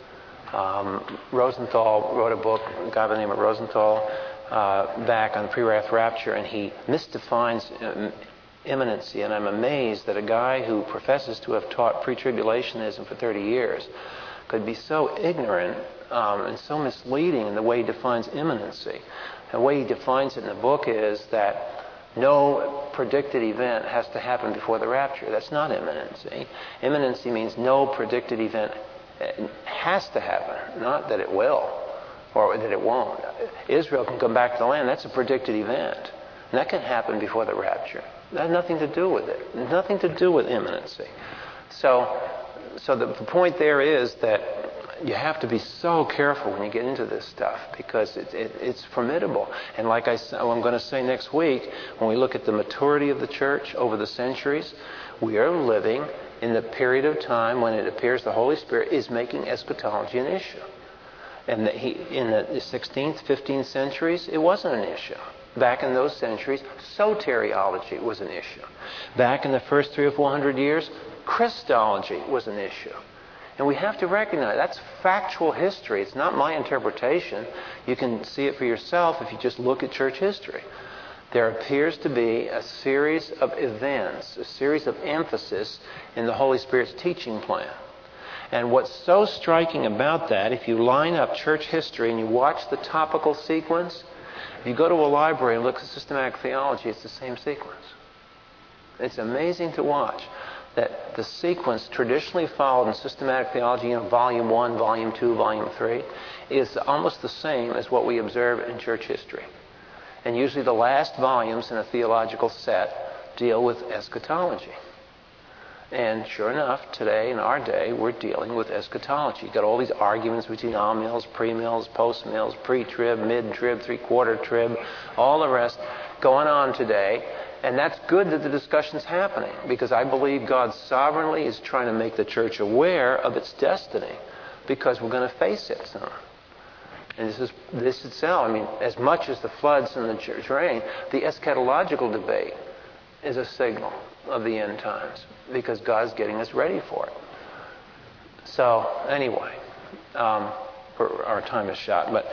A: Um, Rosenthal wrote a book, a guy by the name of Rosenthal, uh, back on pre-wrath rapture, and he misdefines um, imminency. And I'm amazed that a guy who professes to have taught pre-tribulationism for 30 years could be so ignorant um, and so misleading in the way he defines imminency. The way he defines it in the book is that no predicted event has to happen before the rapture. That's not imminency. Imminency means no predicted event eh, has to happen, not that it will or that it won't. Israel can come back to the land. That's a predicted event. And that can happen before the rapture. That has nothing to do with it. Nothing to do with imminency. So, so the, the point there is that you have to be so careful when you get into this stuff because it, it, it's formidable. And like I, oh, I'm going to say next week, when we look at the maturity of the church over the centuries, we are living in the period of time when it appears the Holy Spirit is making eschatology an issue. And he, in the 16th, 15th centuries, it wasn't an issue. Back in those centuries, soteriology was an issue. Back in the first three or four hundred years, Christology was an issue. And we have to recognize that's factual history. It's not my interpretation. You can see it for yourself if you just look at church history. There appears to be a series of events, a series of emphasis in the Holy Spirit's teaching plan. And what's so striking about that, if you line up church history and you watch the topical sequence, if you go to a library and look at systematic theology, it's the same sequence. It's amazing to watch that the sequence traditionally followed in systematic theology, you know, volume 1, volume 2, volume 3, is almost the same as what we observe in church history. And usually the last volumes in a theological set deal with eschatology. And sure enough, today in our day, we're dealing with eschatology. You've got all these arguments between amillennials, premillennials, postmillennials, pre-trib, mid-trib, three-quarter trib, all the rest going on today. And that's good that the discussion's happening because I believe God sovereignly is trying to make the church aware of its destiny because we're going to face it soon. And this is this itself. I mean, as much as the floods and the church reign, the eschatological debate is a signal of the end times because God's getting us ready for it. So anyway, um, our time is shot, but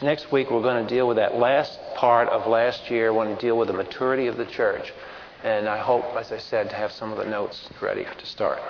A: next week we're going to deal with that last part of last year. We're going to deal with the maturity of the church, and I hope, as I said, to have some of the notes ready to start.